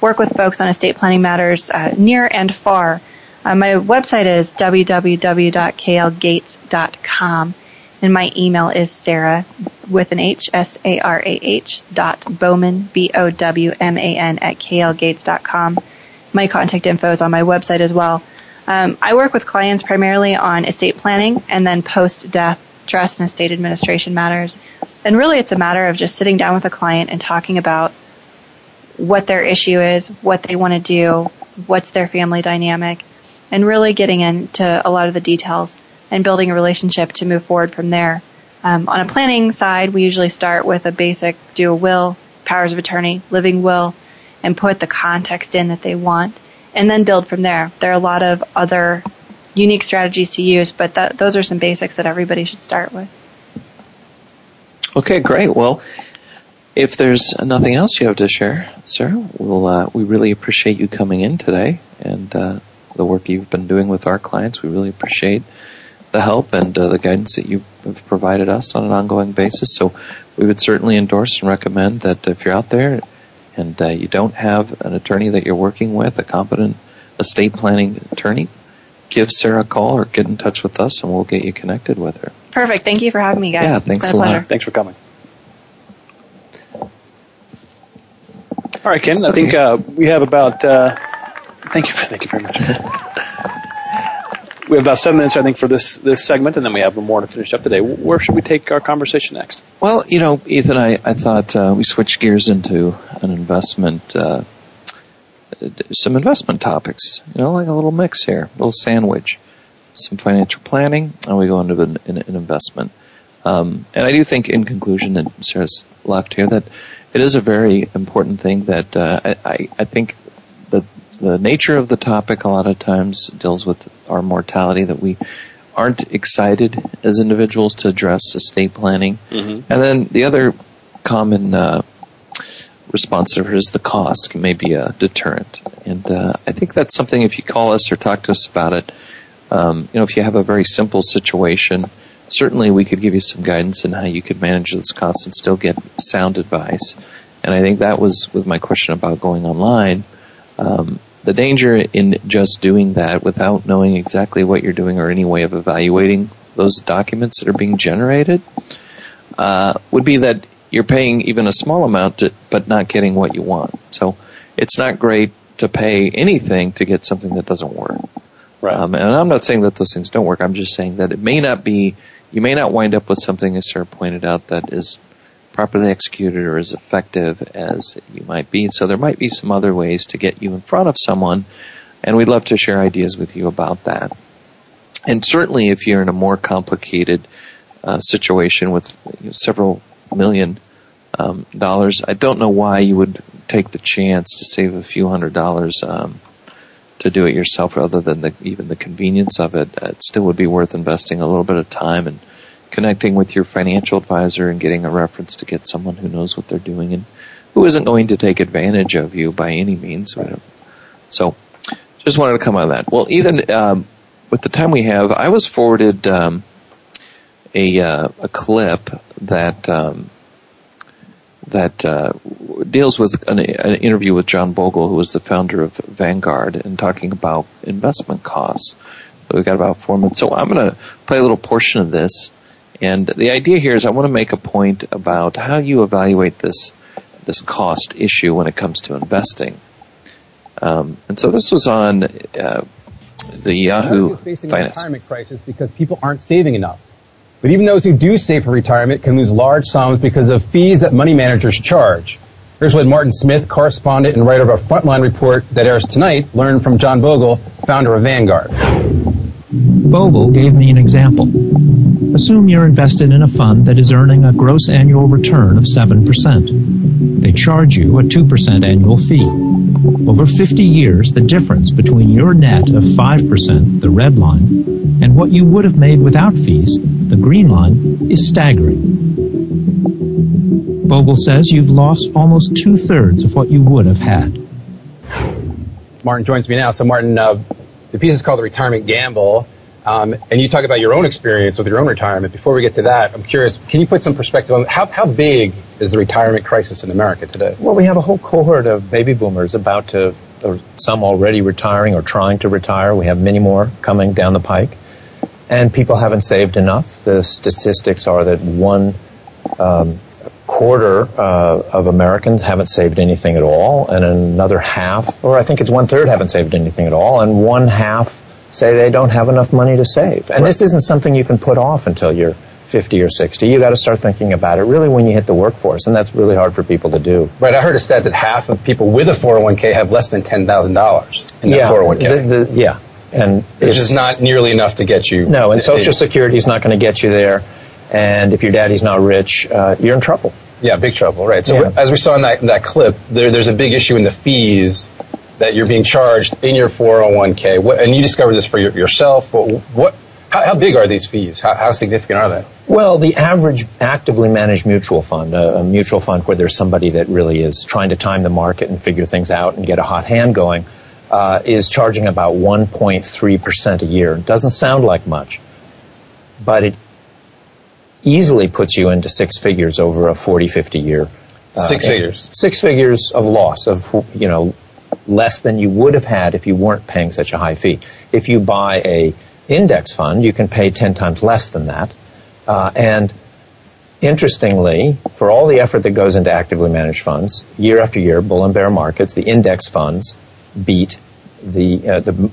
[SPEAKER 4] work with folks on estate planning matters uh, near and far. Uh, my website is www.klgates.com, and my email is Sarah with an H, S-A-R-A-H dot Bowman, B-O-W-M-A-N at klgates.com. My contact info is on my website as well. Um, I work with clients primarily on estate planning and then post-death trust and estate administration matters. And really it's a matter of just sitting down with a client and talking about what their issue is, what they want to do, what's their family dynamic, and really getting into a lot of the details and building a relationship to move forward from there. Um, on a planning side, we usually start with a basic do a will, powers of attorney, living will, and put the context in that they want, and then build from there. There are a lot of other unique strategies to use, but that, those are some basics that everybody should start with.
[SPEAKER 2] Okay, great. Well, if there's nothing else you have to share, Sarah, we'll, uh, we really appreciate you coming in today and uh, the work you've been doing with our clients. We really appreciate the help and uh, the guidance that you have provided us on an ongoing basis. So we would certainly endorse and recommend that if you're out there and uh, you don't have an attorney that you're working with, a competent estate planning attorney, give Sarah a call or get in touch with us and we'll get you connected with her.
[SPEAKER 4] Perfect. Thank you for having me, guys.
[SPEAKER 2] Yeah,
[SPEAKER 4] It's
[SPEAKER 2] thanks
[SPEAKER 4] been
[SPEAKER 2] a lot.
[SPEAKER 4] pleasure.
[SPEAKER 3] Thanks for coming. All right, Ken. I think uh, we have about uh, Thank you. Thank you very much. we have about seven minutes, I think, for this this segment, and then we have more to finish up today. Where should we take our conversation next?
[SPEAKER 2] Well, you know, Ethan, I, I thought uh, we switch gears into an investment, uh, some investment topics. You know, like a little mix here, a little sandwich. Some financial planning, and we go into an, an, an investment. Um, and I do think, in conclusion, and Sarah's left here, that it is a very important thing that uh, I, I think the nature of the topic a lot of times deals with our mortality that we aren't excited as individuals to address estate planning.
[SPEAKER 3] Mm-hmm.
[SPEAKER 2] And then the other common uh, response to is the cost may be a deterrent. And uh, I think that's something if you call us or talk to us about it, um, you know, if you have a very simple situation, certainly we could give you some guidance in how you could manage those costs and still get sound advice. And I think that was with my question about going online. Um, the danger in just doing that without knowing exactly what you're doing or any way of evaluating those documents that are being generated uh, would be that you're paying even a small amount to, but not getting what you want. So it's not great to pay anything to get something that doesn't work.
[SPEAKER 3] Right.
[SPEAKER 2] Um, and I'm not saying that those things don't work. I'm just saying that it may not be, you may not wind up with something, as Sarah pointed out, that is properly executed or as effective as you might be. So there might be some other ways to get you in front of someone, and we'd love to share ideas with you about that. And certainly, if you're in a more complicated uh, situation with you know, several million um, dollars, I don't know why you would take the chance to save a few hundred dollars um, to do it yourself, other than the, even the convenience of it. It still would be worth investing a little bit of time and connecting with your financial advisor and getting a reference to get someone who knows what they're doing and who isn't going to take advantage of you by any means. So, just wanted to come on that. Well, Ethan, um, with the time we have, I was forwarded um, a uh, a clip that um, that uh, deals with an, an, interview with John Bogle, who was the founder of Vanguard, and talking about investment costs. So we've got about four minutes. So I'm going to play a little portion of this. And the idea here is I want to make a point about how you evaluate this this cost issue when it comes to investing. Um, and so this was on uh, the Yahoo
[SPEAKER 7] facing
[SPEAKER 2] Finance.
[SPEAKER 7] a retirement crisis because people aren't saving enough. But even those who do save for retirement can lose large sums because of fees that money managers charge. Here's what Martin Smith, correspondent and writer of a Frontline report that airs tonight, learned from John Bogle, founder of Vanguard.
[SPEAKER 8] Bogle gave me an example. Assume you're invested in a fund that is earning a gross annual return of 7%. They charge you a 2% annual fee. Over 50 years, the difference between your net of 5%, the red line, and what you would have made without fees, the green line, is staggering. Bogle says you've lost almost two thirds of what you would have had.
[SPEAKER 7] Martin joins me now. So, Martin, uh, the piece is called The Retirement Gamble. Um, and you talk about your own experience with your own retirement. Before we get to that, I'm curious, can you put some perspective on how, how big is the retirement crisis in America today?
[SPEAKER 9] Well, we have a whole cohort of baby boomers about to, or some already retiring or trying to retire. We have many more coming down the pike. And people haven't saved enough. The statistics are that one um, quarter uh, of Americans haven't saved anything at all, and another half, or I think it's one third, haven't saved anything at all, and one half say they don't have enough money to save. And
[SPEAKER 7] Right.
[SPEAKER 9] this isn't something you can put off until you're 50 or 60. You got to start thinking about it really when you hit the workforce, and that's really hard for people to do.
[SPEAKER 7] Right, I heard a stat that half of people with a 401k have less than $10,000 in their
[SPEAKER 9] yeah,
[SPEAKER 7] 401k,
[SPEAKER 9] the- the- yeah, and
[SPEAKER 7] which is not nearly enough to get you.
[SPEAKER 9] No, and Social Security is not going to get you there. And if your daddy's not rich, uh, you're in trouble.
[SPEAKER 7] Yeah, big trouble, right. So
[SPEAKER 9] Yeah.
[SPEAKER 7] as we saw in that, that clip, there, there's a big issue in the fees that you're being charged in your 401k. What, and you discovered this for your, yourself. What, what how, how big are these fees? How, how significant are they?
[SPEAKER 9] Well, the average actively managed mutual fund, a, a mutual fund where there's somebody that really is trying to time the market and figure things out and get a hot hand going, uh, is charging about 1.3% a year. It doesn't sound like much, but it easily puts you into six figures over a 40, 50 year. uh,
[SPEAKER 7] Six figures.
[SPEAKER 9] Six figures of loss of, you know, less than you would have had if you weren't paying such a high fee. If you buy a index fund, you can pay 10 times less than that. Uh, and interestingly, for all the effort that goes into actively managed funds, year after year, bull and bear markets, the index funds beat the uh, the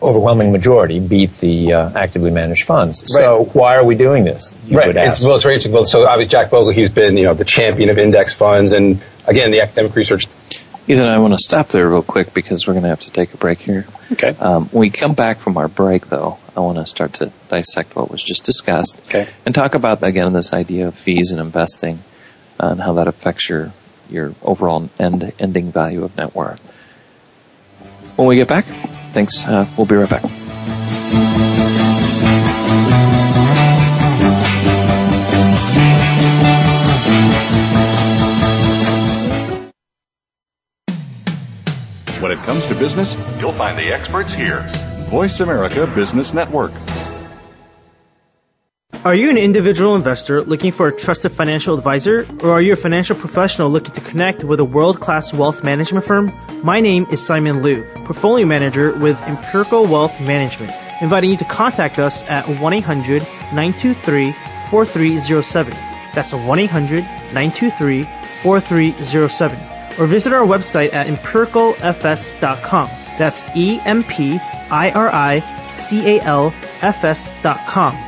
[SPEAKER 9] overwhelming majority beat the uh, actively managed funds.
[SPEAKER 7] Right.
[SPEAKER 9] So why are we doing this? You
[SPEAKER 7] right.
[SPEAKER 9] would
[SPEAKER 7] It's, well, it's very interesting. Well, so obviously Jack Bogle, he's been, you know, the champion of index funds. And again, the academic research.
[SPEAKER 2] Ethan, I want to stop there real quick because we're going to have to take a break here.
[SPEAKER 3] Okay.
[SPEAKER 2] Um, when we come back from our break, though, I want to start to dissect what was just discussed
[SPEAKER 3] Okay.
[SPEAKER 2] and talk about again this idea of fees and investing uh, and how that affects your your overall end ending value of net worth. When we get back, thanks. Uh, we'll be right back.
[SPEAKER 1] When it comes to business, you'll find the experts here. Voice America Business Network.
[SPEAKER 6] Are you an individual investor looking for a trusted financial advisor, or are you a financial professional looking to connect with a world class wealth management firm? My name is Simon Liu, portfolio manager with Empirical Wealth Management, inviting you to contact us at 1 800 923 4307. That's 1 800 923 4307. Or visit our website at empiricalfs.com. That's E M P I R I C A L F S.com.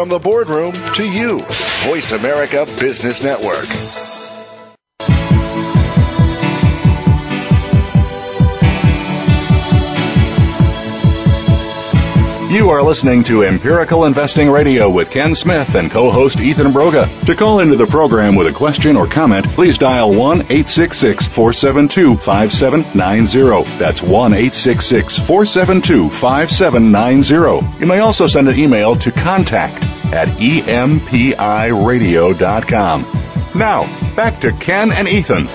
[SPEAKER 5] From the boardroom to you, Voice America Business Network.
[SPEAKER 1] You are listening to Empirical Investing Radio with Ken Smith and co-host Ethan Broga. To call into the program with a question or comment, please dial 1-866-472-5790. That's 1-866-472-5790. You may also send an email to contact at empiradio.com. Now, back to Ken and Ethan.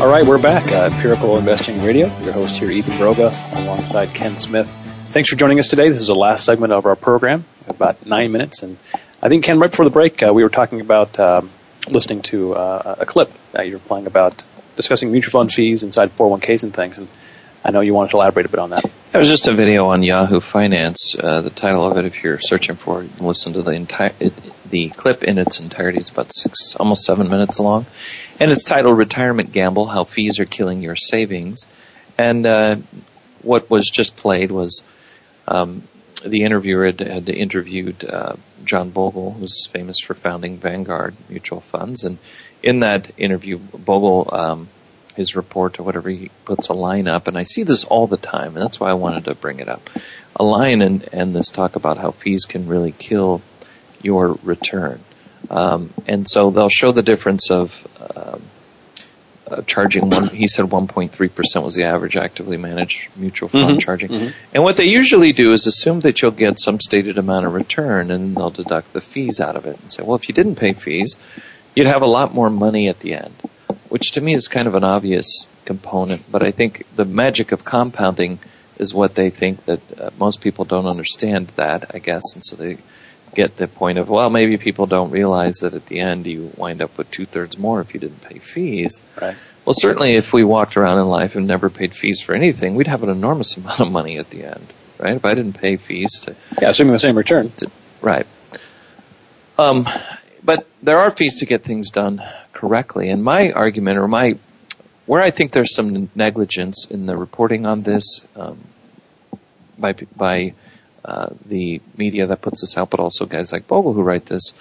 [SPEAKER 3] All right, we're back. Uh, Empirical Investing Radio. Your host here, Ethan Broga, alongside Ken Smith. Thanks for joining us today. This is the last segment of our program, about nine minutes. And I think, Ken, right before the break, uh, we were talking about um, listening to uh, a clip that you were playing about discussing mutual fund fees inside 401ks and things. And I know you wanted to elaborate a bit on that.
[SPEAKER 2] That was just a video on Yahoo Finance. Uh, the title of it, if you're searching for it, listen to the entire it, the clip in its entirety. It's about six, almost seven minutes long, and it's titled "Retirement Gamble: How Fees Are Killing Your Savings." And uh, what was just played was um, the interviewer had, had interviewed uh, John Bogle, who's famous for founding Vanguard Mutual Funds, and in that interview, Bogle. Um, his report or whatever, he puts a line up, and I see this all the time, and that's why I wanted to bring it up. A line and, and this talk about how fees can really kill your return. Um, and so they'll show the difference of um, uh, charging one. He said 1.3 percent was the average actively managed mutual fund
[SPEAKER 3] Mhm,
[SPEAKER 2] charging.
[SPEAKER 3] mhm.
[SPEAKER 2] And what they usually do is assume that you'll get some stated amount of return, and they'll deduct the fees out of it and say, well, if you didn't pay fees, you'd have a lot more money at the end. Which to me is kind of an obvious component, but I think the magic of compounding is what they think that uh, most people don't understand that, I guess, and so they get the point of, well, maybe people don't realize that at the end you wind up with two thirds more if you didn't pay fees.
[SPEAKER 3] Right.
[SPEAKER 2] Well, certainly if we walked around in life and never paid fees for anything, we'd have an enormous amount of money at the end, right? If I didn't pay fees to,
[SPEAKER 3] Yeah, assuming the same return.
[SPEAKER 2] to right. Um, but there are fees to get things done correctly, and my argument or my where I think there's some negligence in the reporting on this um, by by uh, the media that puts this out, but also guys like Bogle who write this.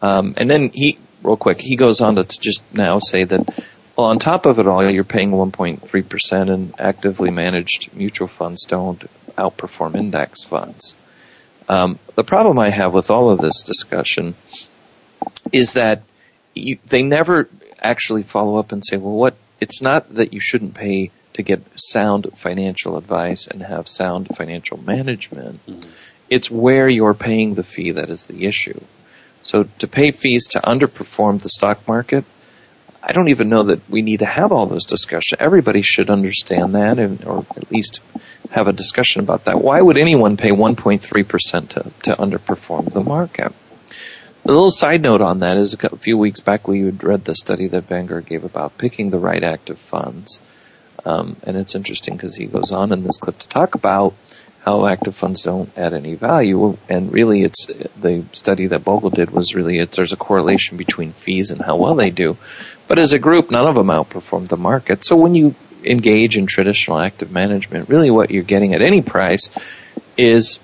[SPEAKER 2] Um, and then he, real quick, he goes on to just now say that, well, on top of it all, you're paying 1.3% and actively managed mutual funds don't outperform index funds. Um, the problem I have with all of this discussion is that you, they never actually follow up and say, well, what, it's not that you shouldn't pay to get sound financial advice and have sound financial management. Mm-hmm. It's where you're paying the fee that is the issue. So to pay fees to underperform the stock market, I don't even know that we need to have all those discussions. Everybody should understand that, and, or at least have a discussion about that. Why would anyone pay 1.3% to, to underperform the market? A little side note on that is a few weeks back we had read the study that Vanguard gave about picking the right active funds. Um, and it's interesting because he goes on in this clip to talk about how active funds don't add any value. And really, it's the study that Bogle did was really it's, there's a correlation between fees and how well they do. But as a group, none of them outperformed the market. So when you engage in traditional active management, really what you're getting at any price is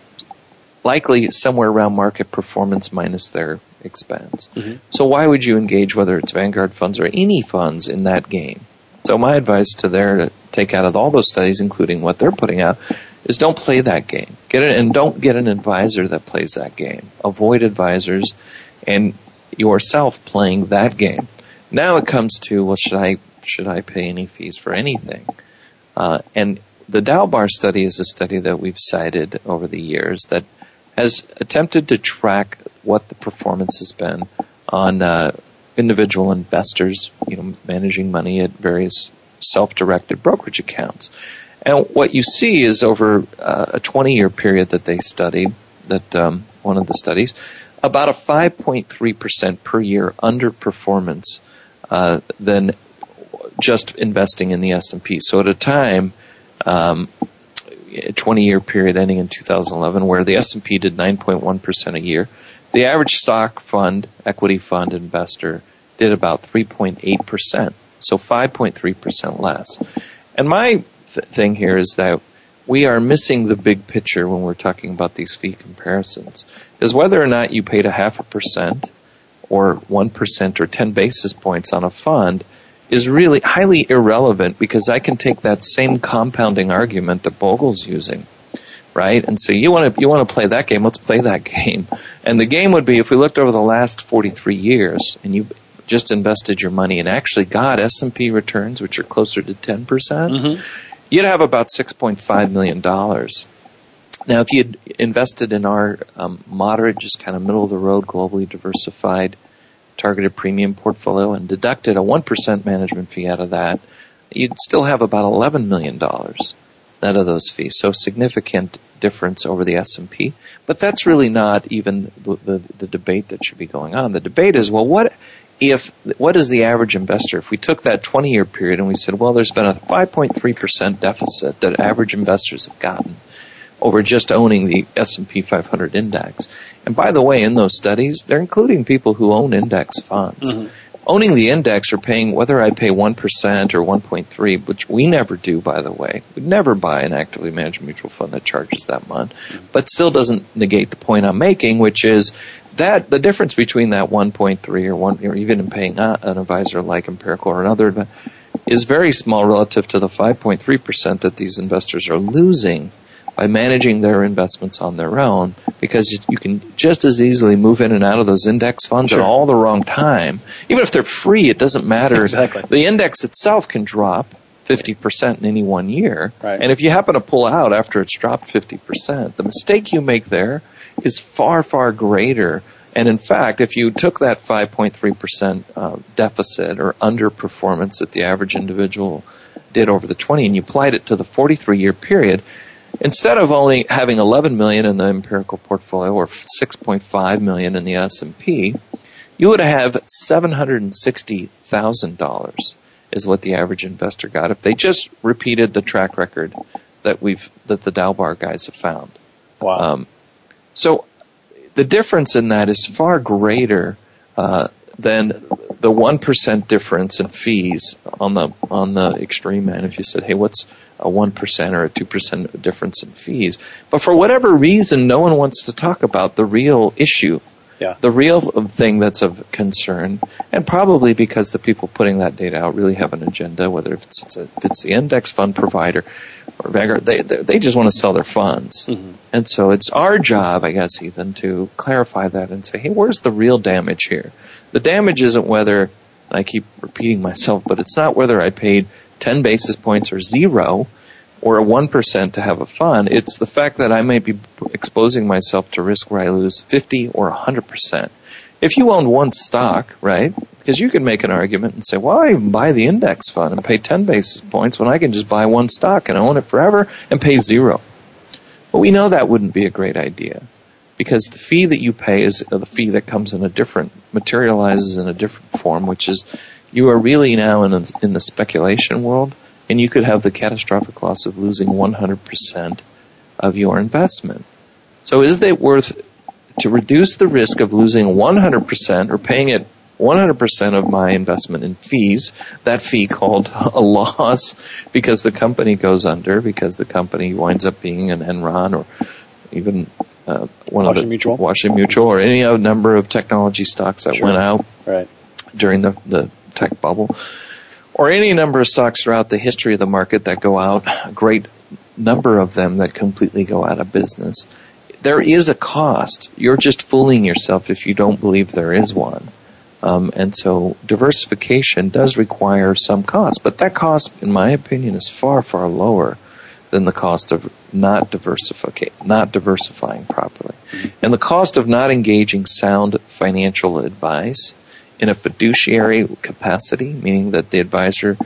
[SPEAKER 2] likely somewhere around market performance minus their expense. Mm-hmm. So why would you engage whether it's Vanguard funds or any funds in that game? So my advice to there to take out of all those studies, including what they're putting out, is don't play that game. Get it and don't get an advisor that plays that game. Avoid advisors and yourself playing that game. Now it comes to well, should I should I pay any fees for anything? Uh, and the Dalbar study is a study that we've cited over the years that has attempted to track what the performance has been on uh, individual investors, you know, managing money at various self-directed brokerage accounts. And what you see is over uh, a 20-year period that they studied, that um, one of the studies, about a 5.3% per year underperformance uh, than just investing in the S&P. So at a time, um, a 20-year period ending in 2011, where the S&P did 9.1% a year, the average stock fund, equity fund investor did about 3.8%, so 5.3% less. And my th- thing here is that we are missing the big picture when we're talking about these fee comparisons. Is whether or not you paid a half a percent or 1% or 10 basis points on a fund is really highly irrelevant because I can take that same compounding argument that Bogle's using right? And so you want to you want to play that game. Let's play that game. And the game would be if we looked over the last 43 years and you just invested your money and actually got S&P returns, which are closer to 10%, percent mm-hmm. you'd have about 6.5 million dollars. Now, if you'd invested in our um, moderate, just kind of middle of the road, globally diversified, targeted premium portfolio and deducted a 1% management fee out of that, you'd still have about $11 million net of those fees. So significant difference over the S&P. But that's really not even the, the, the debate that should be going on. The debate is, well, what if, what is the average investor? If we took that 20 year period and we said, well, there's been a 5.3% deficit that average investors have gotten over just owning the S&P 500 index. And by the way, in those studies, they're including people who own index funds. Mm-hmm owning the index or paying whether I pay 1% or 1.3, which we never do, by the way. We never buy an actively managed mutual fund that charges that much, but still doesn't negate the point I'm making, which is that the difference between that 1.3 or one, or even in paying an advisor like Empirical or another is very small relative to the 5.3% that these investors are losing by managing their investments on their own because you can just as easily move in and out of those index funds sure. at all the wrong time. Even if they're free, it doesn't matter.
[SPEAKER 3] Exactly.
[SPEAKER 2] The index itself can drop 50% in any one year.
[SPEAKER 3] Right.
[SPEAKER 2] And if you happen to pull out after it's dropped 50%, the mistake you make there is far, far greater. And in fact, if you took that 5.3% uh, deficit or underperformance that the average individual did over the 20 and you applied it to the 43 year period, Instead of only having 11 million in the empirical portfolio or 6.5 million in the S&P, you would have $760,000 is what the average investor got if they just repeated the track record that we've that the Dalbar guys have found.
[SPEAKER 3] Wow. Um,
[SPEAKER 2] so the difference in that is far greater uh, than the one percent difference in fees on the on the extreme end. If you said, "Hey, what's a one percent or a two percent difference in fees?" But for whatever reason, no one wants to talk about the real issue,
[SPEAKER 3] yeah.
[SPEAKER 2] the real thing that's of concern, and probably because the people putting that data out really have an agenda, whether it's, it's a, if it's the index fund provider or Vanguard, they they just want to sell their funds,
[SPEAKER 3] mm-hmm.
[SPEAKER 2] and so it's our job, I guess, Ethan, to clarify that and say, "Hey, where's the real damage here?" The damage isn't whether, I keep repeating myself, but it's not whether I paid 10 basis points or zero or a 1% to have a fund. It's the fact that I may be exposing myself to risk where I lose 50 or 100%. If you own one stock, right? Because you can make an argument and say, well, I even buy the index fund and pay 10 basis points when I can just buy one stock and own it forever and pay zero. But we know that wouldn't be a great idea because the fee that you pay is the fee that comes in a different, materializes in a different form, which is you are really now in, in the speculation world and you could have the catastrophic loss of losing 100% of your investment. So is it worth to reduce the risk of losing 100% or paying it 100% of my investment in fees, that fee called a loss because the company goes under, because the company winds up being an Enron or even uh, one
[SPEAKER 3] Washington
[SPEAKER 2] of the
[SPEAKER 3] Mutual.
[SPEAKER 2] Washington Mutual or any other number of technology stocks that
[SPEAKER 3] Sure.
[SPEAKER 2] went out
[SPEAKER 3] Right.
[SPEAKER 2] during the, the tech bubble, or any number of stocks throughout the history of the market that go out, a great number of them that completely go out of business. There is a cost. You're just fooling yourself if you don't believe there is one. Um, and so diversification does require some cost, but that cost, in my opinion, is far, far lower than the cost of not not diversifying properly. And the cost of not engaging sound financial advice in a fiduciary capacity, meaning that the advisor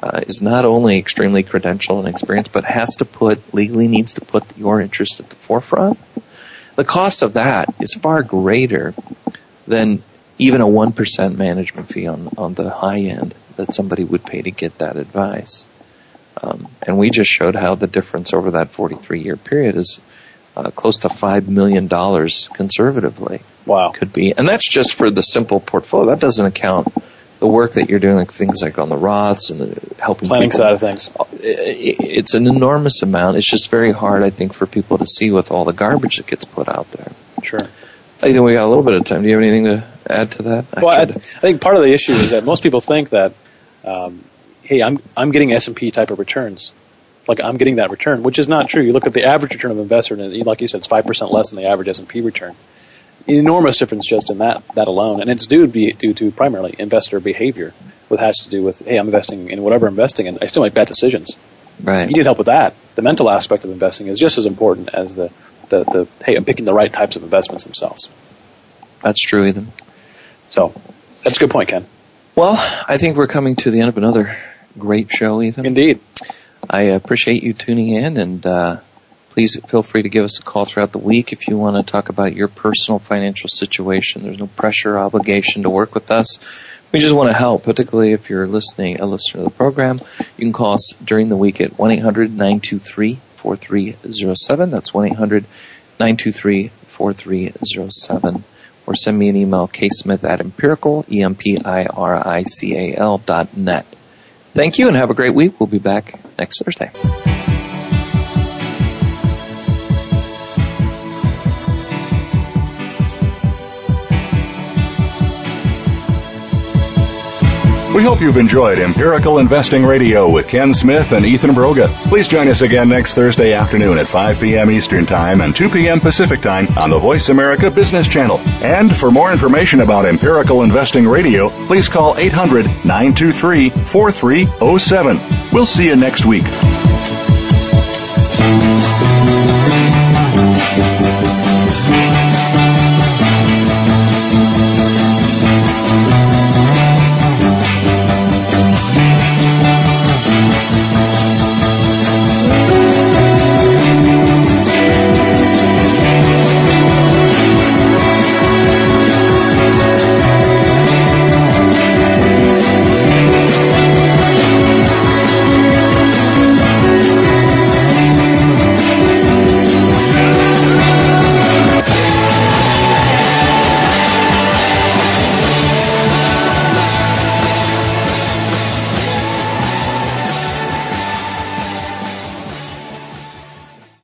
[SPEAKER 2] uh, is not only extremely credentialed and experienced, but has to put, legally needs to put your interests at the forefront. The cost of that is far greater than even a 1% management fee on, on the high end that somebody would pay to get that advice. Um, and we just showed how the difference over that 43 year period is uh, close to $5 million conservatively.
[SPEAKER 3] Wow.
[SPEAKER 2] Could be. And that's just for the simple portfolio. That doesn't account the work that you're doing, like things like on the Roths and the helping
[SPEAKER 3] Planning
[SPEAKER 2] people.
[SPEAKER 3] side of things.
[SPEAKER 2] It's an enormous amount. It's just very hard, I think, for people to see with all the garbage that gets put out there.
[SPEAKER 3] Sure.
[SPEAKER 2] I think we got a little bit of time. Do you have anything to add to that?
[SPEAKER 3] Well, I, I think part of the issue is that most people think that, um, hey, I'm I'm getting S and P type of returns, like I'm getting that return, which is not true. You look at the average return of an investor, and like you said, it's five percent less than the average S and P return. Enormous difference just in that that alone, and it's due to be due to primarily investor behavior, which has to do with hey, I'm investing in whatever I'm investing in. And I still make bad decisions.
[SPEAKER 2] right.
[SPEAKER 3] You need help with that. The mental aspect of investing is just as important as the the, the hey, I'm picking the right types of investments themselves.
[SPEAKER 2] That's true, Ethan.
[SPEAKER 3] So that's a good point, Ken.
[SPEAKER 2] Well, I think we're coming to the end of another great show, Ethan.
[SPEAKER 3] Indeed.
[SPEAKER 2] I appreciate you tuning in, and uh, please feel free to give us a call throughout the week if you want to talk about your personal financial situation. There's no pressure or obligation to work with us. We just want to help, particularly if you're listening, a listener to the program. You can call us during the week at 1-800-923-4307. That's 1-800-923-4307. Or send me an email, ksmith at empirical, E-M-P-I-R-I-C-A-L dot net. Thank you and have a great week. We'll be back next Thursday.
[SPEAKER 1] Hope you've enjoyed Empirical Investing Radio with Ken Smith and Ethan Broga. Please join us again next Thursday afternoon at 5 p.m. Eastern Time and 2 p.m. Pacific Time on the Voice America Business Channel. And for more information about Empirical Investing Radio, please call 800 923 4307. We'll see you next week.